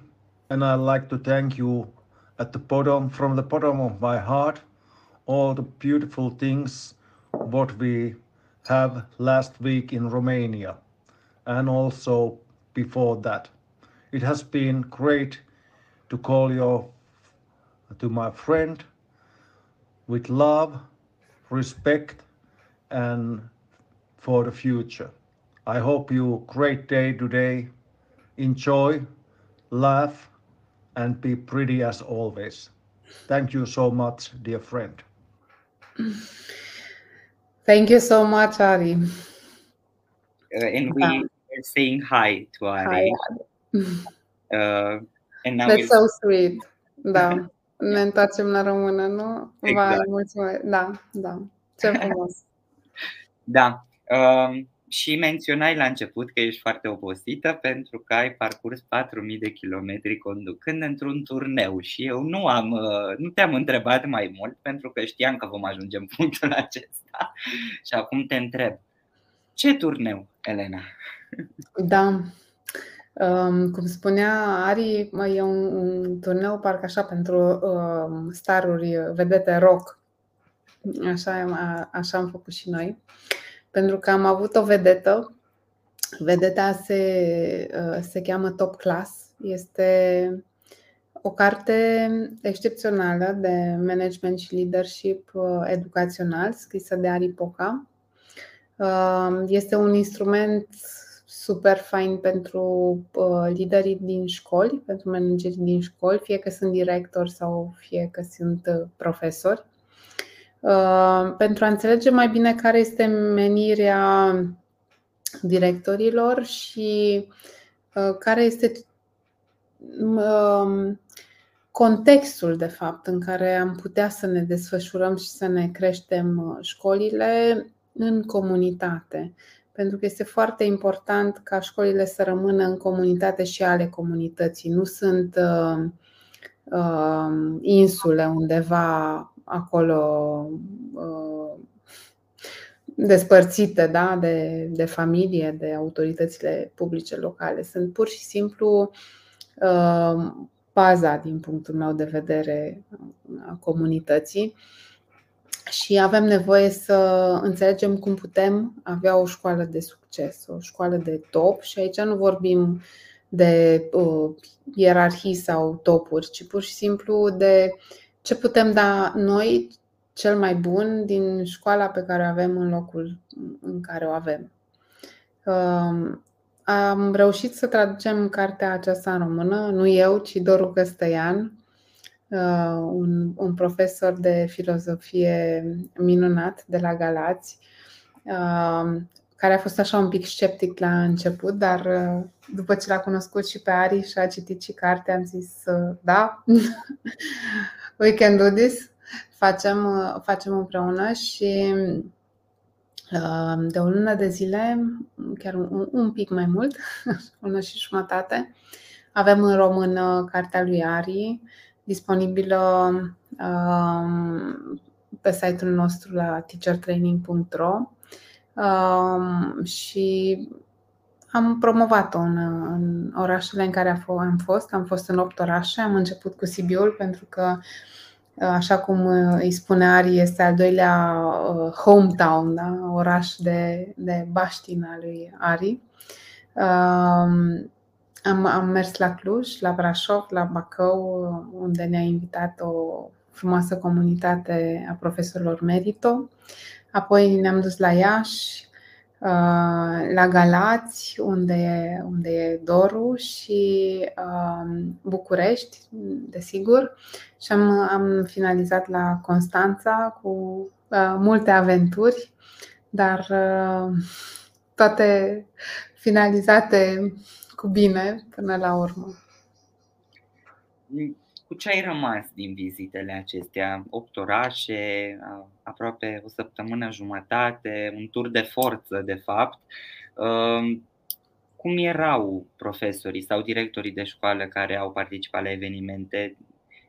and I'd like to thank you at the bottom, from the bottom of my heart, all the beautiful things what we have last week in Romania, and also before that. It has been great to call you to my friend with love, respect, and for the future. I hope you great day today. Enjoy, laugh, and be pretty as always. Thank you so much, dear friend. Thank you so much, Ari. Uh, and we are saying hi to Ari. Hi. Uh, and now That's we'll- so sweet. Da. Ne întoarcem la română, nu? Vai, mulțumesc. Da, da. Ce frumos. Da. Um, și menționai la început că ești foarte obosită pentru că ai parcurs 4000 de kilometri conducând într-un turneu și eu nu am uh, nu te-am întrebat mai mult pentru că știam că vom ajunge în punctul acesta. Și acum te întreb. Ce turneu, Elena? Da. Um, cum spunea Ari, mă, e un, un turneu parcă așa pentru um, staruri vedete rock. Așa, am- a, așa am făcut și noi. Pentru că am avut o vedetă. Vedeta se, uh, se cheamă Top Class. Este o carte excepțională de management și leadership uh, educațional scrisă de Ari Poca. Uh, Este un instrument super fain pentru uh, liderii din școli, pentru managerii din școli, fie că sunt directori sau fie că sunt uh, profesori. Uh, Pentru a înțelege mai bine care este menirea directorilor și uh, care este um, contextul, de fapt, în care am putea să ne desfășurăm și să ne creștem uh, școlile în comunitate. Pentru că este foarte important ca școlile să rămână în comunitate și ale comunității. Nu sunt uh, uh, insule undeva acolo uh, despărțite da? de, de familie, de autoritățile publice locale. Sunt pur și simplu uh, baza, din punctul meu de vedere, a comunității și avem nevoie să înțelegem cum putem avea o școală de succes, o școală de top și aici nu vorbim de uh, ierarhii sau topuri, ci pur și simplu de ce putem da noi cel mai bun din școala pe care o avem în locul în care o avem. Uh, am reușit să traducem cartea aceasta în română, nu eu, ci Doru Căstăian, uh, un, un profesor de filozofie minunat de la Galați, uh, care a fost așa un pic sceptic la început, dar uh, după ce l-a cunoscut și pe Ari și a citit și cartea, am zis uh, da, we can do this, facem, uh, facem împreună și uh, de o lună de zile, chiar un, un pic mai mult, o lună și jumătate, avem în română cartea lui Ari, disponibilă um, pe site-ul nostru la teachertraining.ro. um, și am promovat-o în, în orașele în care am fost. Am fost în opt orașe. Am început cu Sibiul pentru că, așa cum îi spune Ari, este al doilea uh, hometown, da? oraș de, de baștina lui Ari. Um, am, am mers la Cluj, la Brașov, la Bacău, unde ne-a invitat o frumoasă comunitate a profesorilor Merito. Apoi ne-am dus la Iași, uh, la Galați, unde e, unde e Doru și um, București, desigur. Și am, am finalizat la Constanța cu uh, multe aventuri, dar uh, toate finalizate cu bine până la urmă. Cu ce ai rămas din vizitele acestea? Opt orașe, aproape o săptămână jumătate, un tur de forță, de fapt. Cum erau profesorii sau directorii de școală care au participat la evenimente?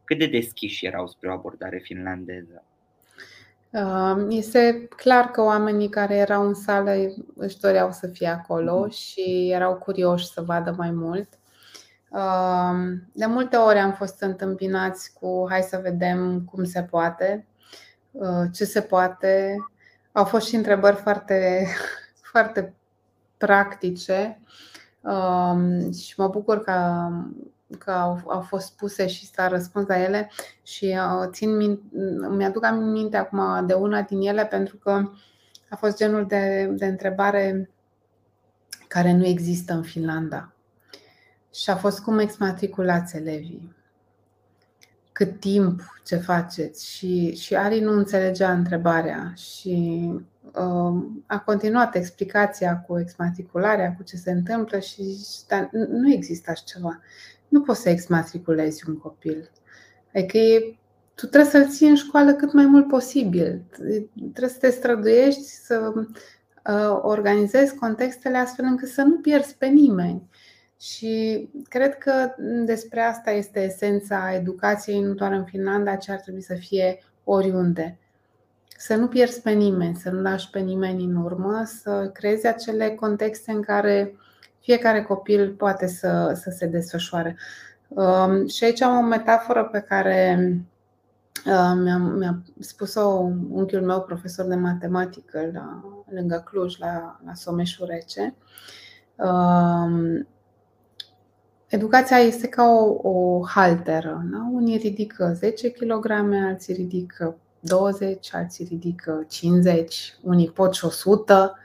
Cât de deschiși erau spre o abordare finlandeză? Este clar că oamenii care erau în sală își doreau să fie acolo mm-hmm. și erau curioși să vadă mai mult. De multe ori am fost întâmpinați cu hai să vedem cum se poate, uh, ce se poate. Au fost și întrebări foarte, foarte practice și mă bucur că că au, au fost puse și s-a răspuns la ele și uh, țin minte, mi-aduc aminte acum de una din ele pentru că a fost genul de, de întrebare care nu există în Finlanda. Și a fost cum exmatriculați elevii? Cât timp, ce faceți? Și, și Ari nu înțelegea întrebarea și uh, a continuat explicația cu exmatricularea, cu ce se întâmplă și dar nu există așa ceva nu poți să exmatriculezi un copil. Adică e, tu trebuie să-l ții în școală cât mai mult posibil. Trebuie să te străduiești, să uh, organizezi contextele astfel încât să nu pierzi pe nimeni. Și cred că despre asta este esența educației, nu doar în Finlanda, ci ar trebui să fie oriunde. Să nu pierzi pe nimeni, să nu lași pe nimeni în urmă, să creezi acele contexte în care fiecare copil poate să, să se desfășoare. Um, și aici am o metaforă pe care uh, mi-a, mi-a spus-o unchiul meu, profesor de matematică la, lângă Cluj, la, la Someșu Rece. Um, educația este ca o, o halteră. Da? Unii ridică 10 kg, alții ridică 20, alții ridică 50, unii pot și 100.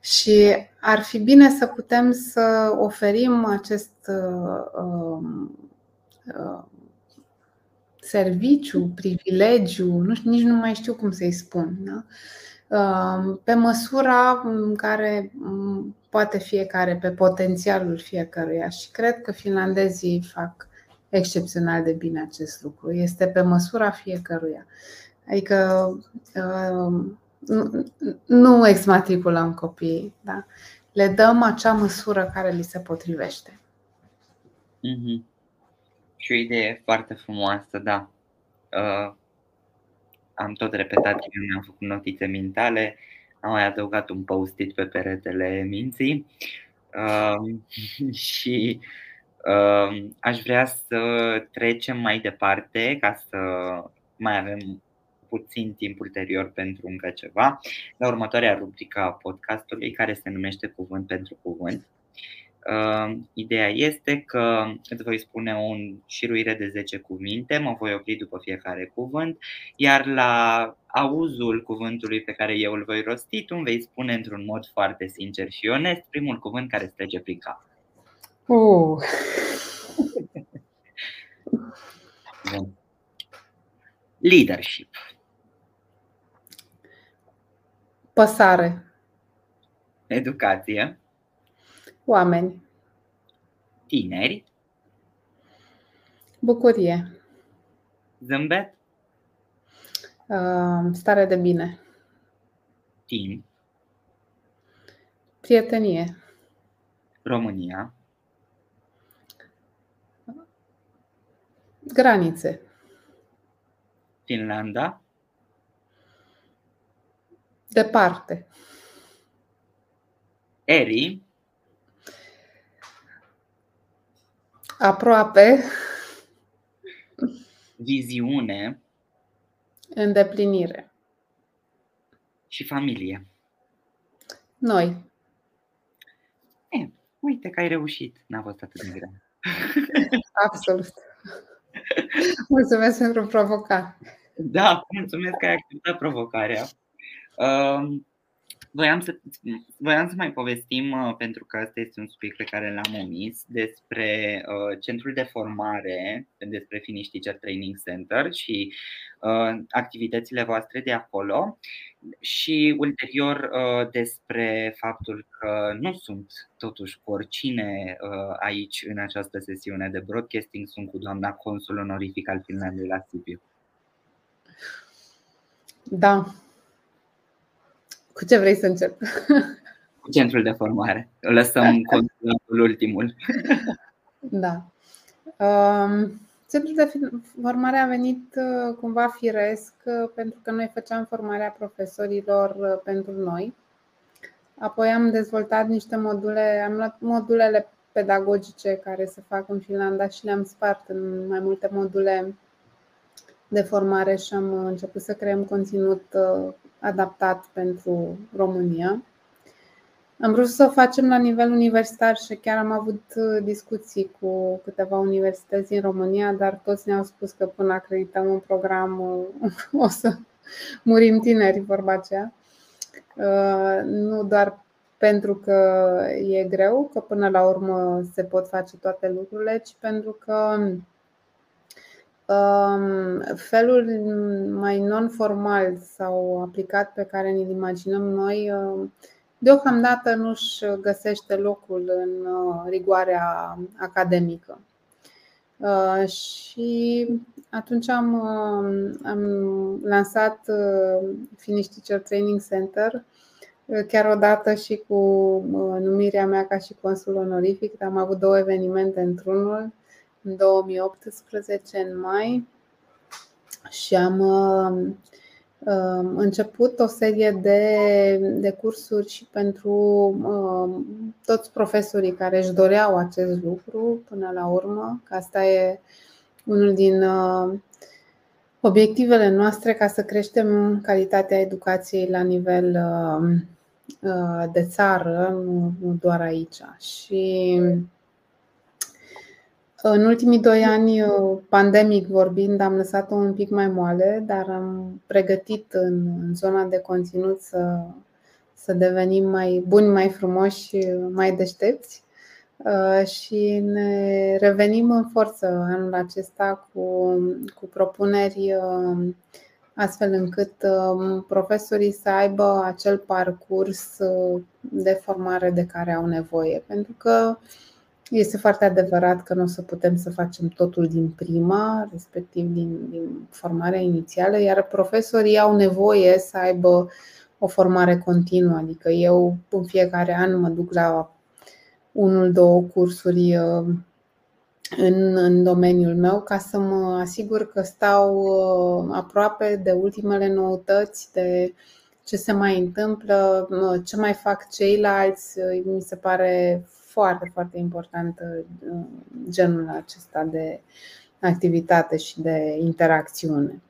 Și ar fi bine să putem să oferim acest uh, um, uh, serviciu, privilegiu, nu, nici nu mai știu cum să-i spun, da? Uh, pe măsura în care um, poate fiecare, pe potențialul fiecăruia. Și cred că finlandezii fac excepțional de bine acest lucru. Este pe măsura fiecăruia. Adică uh, nu exmatriculăm copiii, da? le dăm acea măsură care li se potrivește. Mm-hmm. Și o idee foarte frumoasă, da. Uh, am tot repetat că mi-am făcut notițe mentale, am mai adăugat un post-it pe peretele minții uh, și uh, aș vrea să trecem mai departe ca să mai avem puțin timp ulterior pentru încă ceva, la următoarea rubrică a podcastului care se numește Cuvânt pentru Cuvânt. Uh, ideea este că îți voi spune o șiruire de 10 cuvinte, mă voi opri după fiecare cuvânt, iar la auzul cuvântului pe care eu îl voi rosti, tu îmi vei spune într-un mod foarte sincer și onest primul cuvânt care trece prin cap. Uh. Leadership. Păsare. Educație. Oameni. Tineri. Bucurie. Zâmbet. Uh, stare de bine. Timp. Prietenie. România. Granițe. Finlanda. Departe. Eri, Aproape. viziune Îndeplinire. și familie. Noi. E, uite că ai reușit, n-a fost atât de greu. Absolut. Mulțumesc pentru provocare. Da, mulțumesc că ai acceptat provocarea. Um, Voiam să, voiam să mai povestim, uh, pentru că ăsta este un subiect pe care l-am omis, despre uh, centrul de formare, despre Finish Teacher Training Center și uh, activitățile voastre de acolo și ulterior uh, despre faptul că nu sunt totuși cu oricine uh, aici în această sesiune de broadcasting, sunt cu doamna consul onorific al Finlandei la Sibiu. Da, cu ce vrei să încep? Cu centrul de formare. O lăsăm contul ultimul. Da. Um, centrul de formare a venit uh, cumva firesc uh, pentru că noi făceam formarea profesorilor uh, pentru noi. Apoi am dezvoltat niște module, am luat modulele pedagogice care se fac în Finlanda și le-am spart în mai multe module de formare și am început să creăm conținut adaptat pentru România. Am vrut să o facem la nivel universitar și chiar am avut uh, discuții cu câteva universități în România, dar toți ne-au spus că până acredităm un program uh, o să murim tineri, vorba aceea. Uh, nu doar pentru că e greu, că până la urmă se pot face toate lucrurile, ci pentru că felul mai non-formal sau aplicat pe care ne-l imaginăm noi, deocamdată nu își găsește locul în uh, rigoarea academică. Uh, și atunci am, uh, am lansat Finish Teacher Training Center, chiar odată și cu numirea mea ca și consul onorific. Am avut două evenimente într-unul în 2018, în mai, și am uh, început o serie de, de cursuri și pentru uh, toți profesorii care își doreau acest lucru până la urmă, că asta e unul din uh, obiectivele noastre ca să creștem calitatea educației la nivel de țară, nu, nu doar aici. Și în ultimii doi ani, uh, pandemic vorbind, am lăsat-o un pic mai moale, dar am pregătit în, zona de conținut să, să devenim mai buni, mai frumoși, mai deștepți uh, și ne revenim în forță anul acesta cu, cu propuneri uh, astfel încât profesorii să aibă acel parcurs de formare de care au nevoie. Pentru că este foarte adevărat că nu o să putem să facem totul din prima, respectiv din, din formarea inițială, iar profesorii au nevoie să aibă o formare continuă. Adică eu în fiecare an mă duc la unul, două cursuri uh, în, în domeniul meu ca să mă asigur că stau uh, aproape de ultimele noutăți, de ce se mai întâmplă, uh, ce mai fac ceilalți. Mi se pare foarte, foarte important uh, genul acesta de activitate și de interacțiune.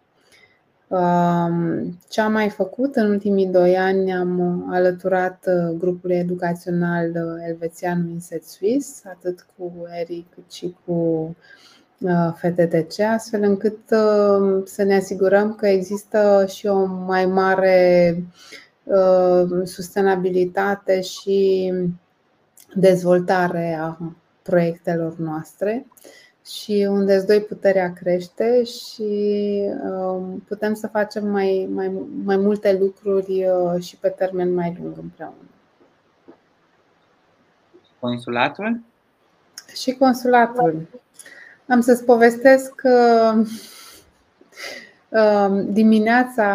Um, ce am mai făcut în ultimii doi ani? Am alăturat uh, grupului educațional uh, elvețian Winset Swiss, atât cu Eric cât și cu FTTC, astfel încât să ne asigurăm că există și o mai mare sustenabilitate și dezvoltare a proiectelor noastre și unde îți doi puterea crește și um, putem să facem mai, mai, mai multe lucruri uh, și pe termen mai lung împreună. Consulatul? Și consulatul. Am să-ți povestesc că um, dimineața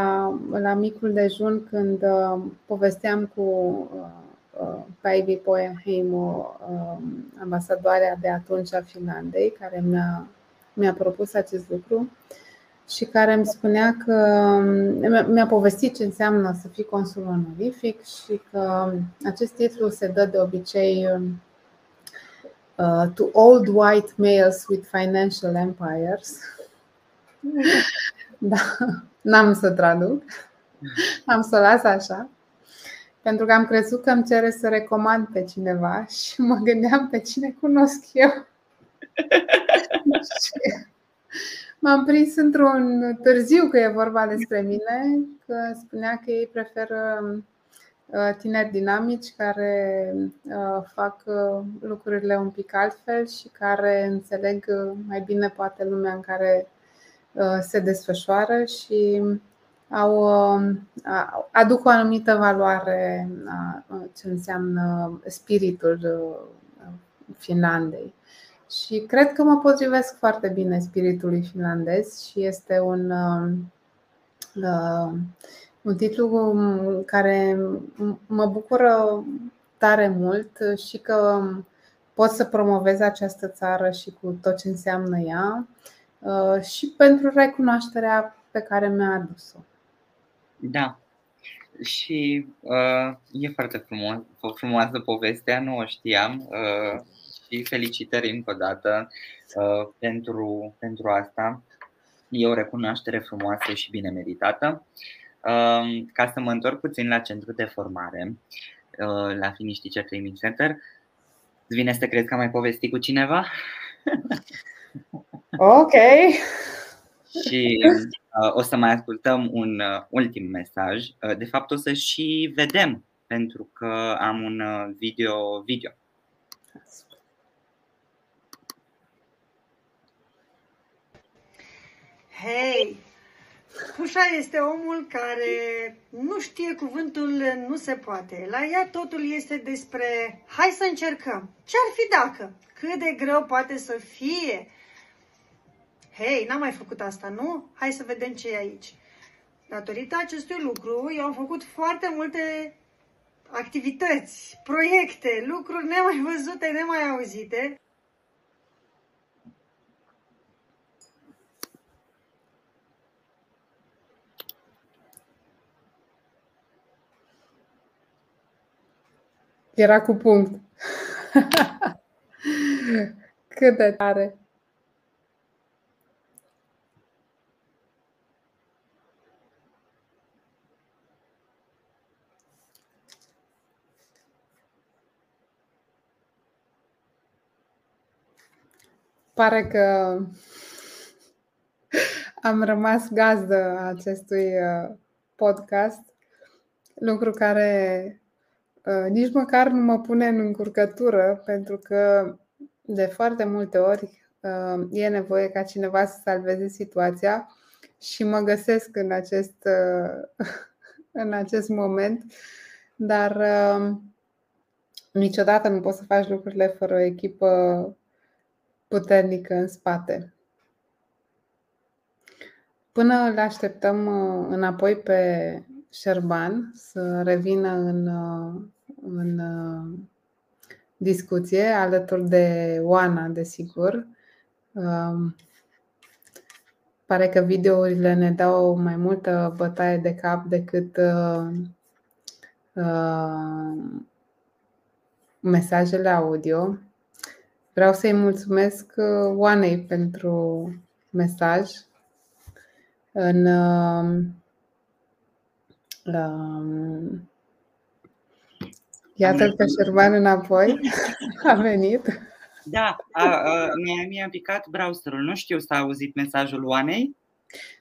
la micul dejun când uh, povesteam cu uh, Päivi Poenheimo, um, ambasadoarea de atunci a Finlandei, care mi-a, mi-a propus acest lucru. și care îmi spunea că mi-a povestit ce înseamnă să fii consul onorific și că acest titlu se dă de obicei uh, to old white males with financial empires. Da, n-am să traduc. Am să o las așa. Pentru că am crezut că îmi cere să recomand pe cineva și mă gândeam pe cine cunosc eu. M-am prins într-un târziu că e vorba despre mine, că spunea că ei preferă uh, tineri dinamici care uh, fac uh, lucrurile un pic altfel și care înțeleg mai bine poate lumea în care se desfășoară și au, aduc o anumită valoare a ce înseamnă spiritul Finlandei. Și cred că mă potrivesc foarte bine spiritului finlandez și este un, uh, un titlu care mă bucură tare mult și că pot să promovez această țară și cu tot ce înseamnă ea uh, și pentru recunoașterea pe care mi-a adus-o. Da. Și uh, e foarte frumos, frumoasă povestea, nu o știam. Uh, și felicitări încă o dată uh, pentru, pentru asta. E o recunoaștere frumoasă și bine meritată. Uh, ca să mă întorc puțin la centru de formare, uh, la Finish Teacher Training Center, îți vine să crezi că am mai povestit cu cineva? Ok. și uh, o să mai ascultăm un uh, ultim mesaj. Uh, de fapt, o să și vedem, pentru că am un uh, video video Hei, Pușa este omul care nu știe cuvântul nu se poate. La ea totul este despre hai să încercăm. Ce-ar fi dacă? Cât de greu poate să fie? Hei, n-am mai făcut asta, nu? Hai să vedem ce e aici. Datorită acestui lucru, eu am făcut foarte multe activități, proiecte, lucruri nemai văzute, nemai auzite. Era cu punct. Cât de tare! Pare că am rămas gazdă acestui uh, podcast, lucru care Uh, nici măcar nu mă pune în încurcătură, pentru că de foarte multe ori uh, e nevoie ca cineva să salveze situația și mă găsesc în acest, uh, în acest moment, dar niciodată nu poți să faci lucrurile fără o echipă puternică în spate. Până le așteptăm înapoi pe Șerban să revină în, în discuție alături de Oana, desigur. Um, pare că videourile ne dau mai multă bătaie de cap decât uh, uh, mesajele audio. Vreau să-i mulțumesc uh, Oanei pentru mesaj. În Um, Iată-l pe Șerban înapoi. A venit. Da, a, a, mi-a, mi-a picat browserul. Nu știu s-a auzit mesajul Oanei.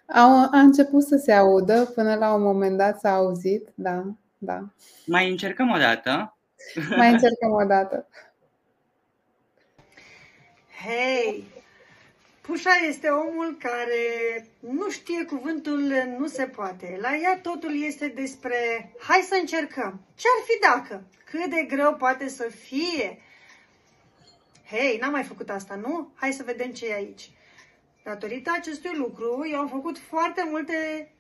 A, a început să se audă, până la un moment dat s-a auzit, da, da. Mai încercăm o dată. Mai încercăm o dată. Hei, Pușa este omul care nu știe cuvântul nu se poate. La ea totul este despre hai să încercăm. Ce-ar fi dacă? Cât de greu poate să fie? Hei, n-am mai făcut asta, nu? Hai să vedem ce e aici. Datorită acestui lucru, eu am făcut foarte multe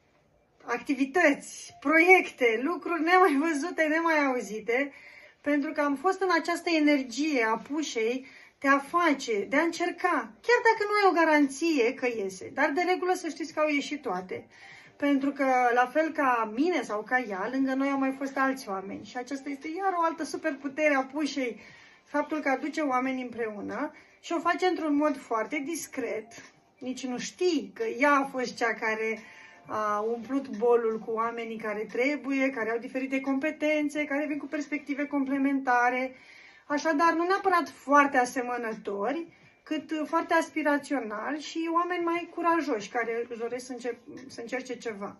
activități, proiecte, lucruri nemai văzute, nemai auzite, pentru că am fost în această energie a pușei de a face, de a încerca, chiar dacă nu ai o garanție că iese. Dar de regulă să știți că au ieșit toate. Pentru că, la fel ca mine sau ca ea, lângă noi au mai fost alți oameni. Și aceasta este iar o altă superputere a pușei, faptul că aduce oameni împreună și o face într-un mod foarte discret. Nici nu știi că ea a fost cea care a umplut bolul cu oamenii care trebuie, care au diferite competențe, care vin cu perspective complementare. Așadar, nu neapărat foarte asemănători, cât foarte aspirațional și oameni mai curajoși care își doresc să, încep, să încerce ceva.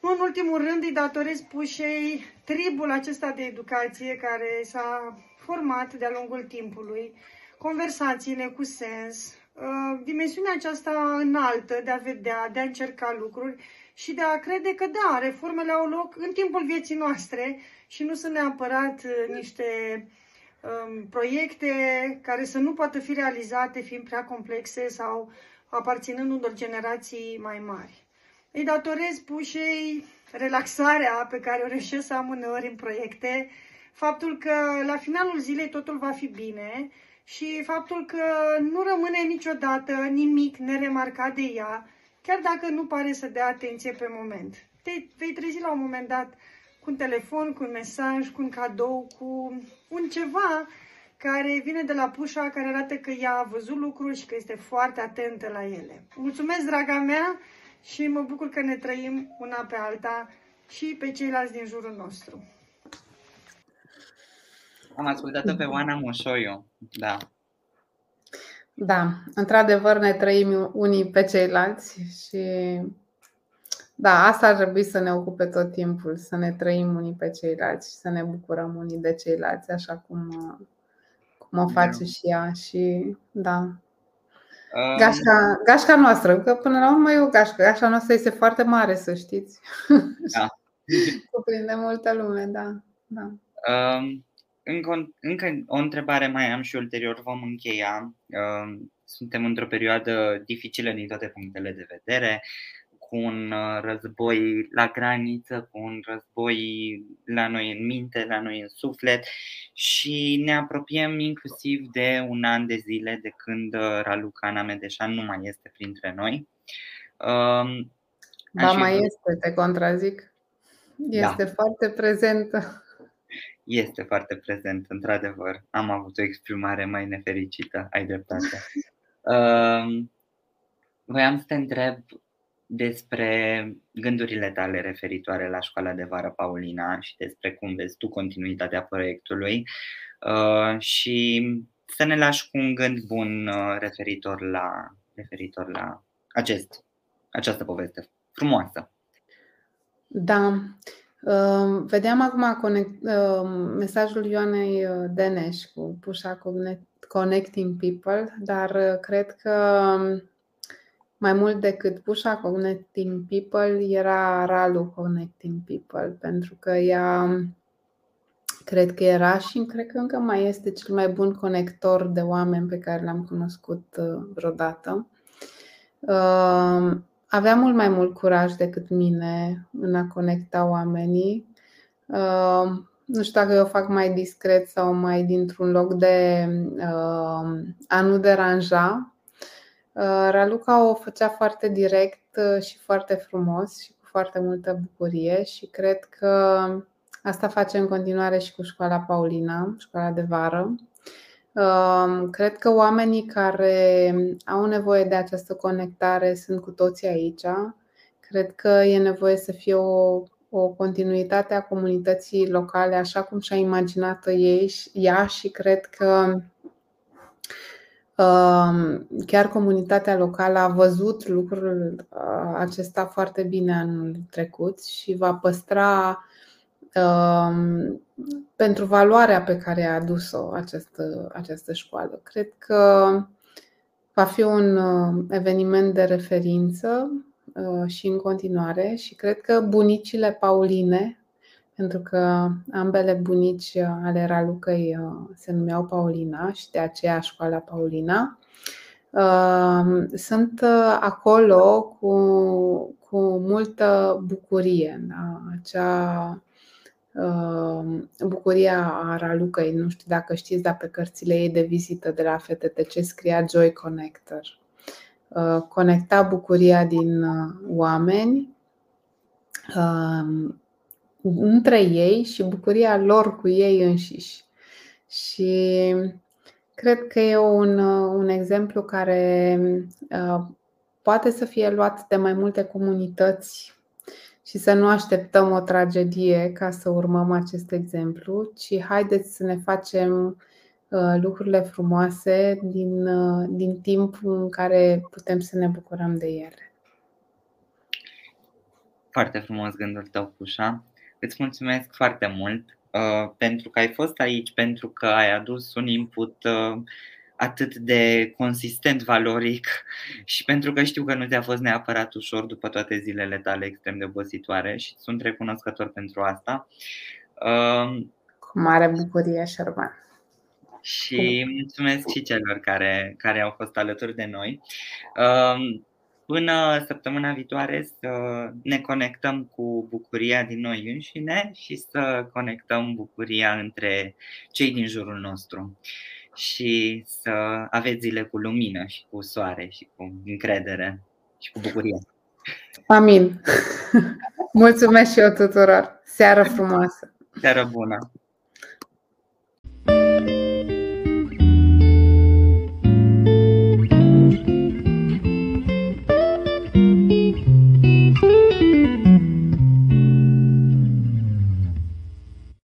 Nu în ultimul rând îi datorez pușei tribul acesta de educație care s-a format de-a lungul timpului, conversațiile cu sens, uh, dimensiunea aceasta înaltă de a vedea, de a încerca lucruri și de a crede că da, reformele au loc în timpul vieții noastre și nu sunt neapărat uh, niște um, proiecte care să nu poată fi realizate fiind prea complexe sau aparținând unor generații mai mari. Îi datorez pușei relaxarea pe care o reușesc să am uneori în proiecte, faptul că la finalul zilei totul va fi bine și faptul că nu rămâne niciodată nimic neremarcat de ea, chiar dacă nu pare să dea atenție pe moment. Te vei trezi la un moment dat cu un telefon, cu un mesaj, cu un cadou, cu un ceva care vine de la pușa, care arată că ea a văzut lucruri și că este foarte atentă la ele. Mulțumesc, draga mea, și mă bucur că ne trăim una pe alta și pe ceilalți din jurul nostru. Am ascultat-o pe Oana Moșoiu, da. Da, într-adevăr ne trăim unii pe ceilalți și da, asta ar trebui să ne ocupe tot timpul, să ne trăim unii pe ceilalți și să ne bucurăm unii de ceilalți, așa cum, cum o face și ea. Și da, Gașca, gașca noastră, că până la urmă e o gașcă. Gașca noastră este foarte mare, să știți. Da. Cuprinde multă lume, da. da. Um, încă, încă o întrebare mai am și ulterior vom încheia. Um, suntem într-o perioadă dificilă din toate punctele de vedere cu un uh, război la graniță, cu un război la noi în minte, la noi în suflet și ne apropiem inclusiv de un an de zile de când uh, Raluca Namedeșan nu mai este printre noi. Um, ba mai este, te contrazic. Este da. foarte prezentă. Este foarte prezent, într-adevăr. Am avut o exprimare mai nefericită, ai dreptate. Um, voiam să te întreb despre gândurile tale referitoare la școala de vară Paulina și despre cum vezi tu continuitatea proiectului uh, și să ne lași cu un gând bun uh, referitor la, referitor la acest, această poveste frumoasă. Da. Uh, vedeam acum conect, mesajul Ioanei Deneș cu Pușa Connecting People, dar cred că mai mult decât Pusha Connecting People, era Ralu Connecting People, pentru că ea cred că era și cred că încă mai este cel mai bun conector de oameni pe care l-am cunoscut uh, vreodată. Uh, avea mult mai mult curaj decât mine în a conecta oamenii. Uh, nu știu dacă eu fac mai discret sau mai dintr-un loc de a nu deranja, Uh, Raluca o făcea foarte direct uh, și foarte frumos și cu foarte multă bucurie și cred că asta face în continuare și cu școala Paulina, școala de vară. Um, cred că oamenii care au nevoie de această conectare sunt cu toții aici. Cred că e nevoie să fie o, o continuitate a comunității locale, așa cum și-a imaginat-o ei, ea și cred că Chiar comunitatea locală a văzut lucrul uh, acesta foarte bine anul trecut și va păstra um, pentru valoarea pe care a adus-o această, această școală. Cred că va fi un uh, eveniment de referință uh, și în continuare și cred că bunicile Pauline pentru că ambele bunici ale Ralucăi uh, se numeau Paulina și de aceea școala Paulina. Uh, sunt uh, acolo cu, cu multă bucurie. Da? Acea uh, bucuria a Ralucăi, nu știu dacă știți, dar pe cărțile ei de vizită de la FTTC scria Joy Connector. Uh, conecta bucuria din oameni între ei și bucuria lor cu ei înșiși. Și cred că e un, un exemplu care poate să fie luat de mai multe comunități și să nu așteptăm o tragedie ca să urmăm acest exemplu, ci haideți să ne facem uh, lucrurile frumoase din, uh, din timpul în care putem să ne bucurăm de ele. Foarte frumos gândul tău, Pușa. Îți mulțumesc foarte mult uh, pentru că ai fost aici, pentru că ai adus un input uh, atât de consistent valoric și pentru că știu că nu ți-a fost neapărat ușor după toate zilele tale extrem de obositoare și sunt recunoscător pentru asta. Um, Cu mare bucurie, Șerban. Și mulțumesc și celor care, care au fost alături de noi. Um, până săptămâna viitoare să ne conectăm cu bucuria din noi înșine și să conectăm bucuria între cei din jurul nostru și să aveți zile cu lumină și cu soare și cu încredere și cu bucurie. Amin. Mulțumesc și eu tuturor. Seară frumoasă. Seară bună.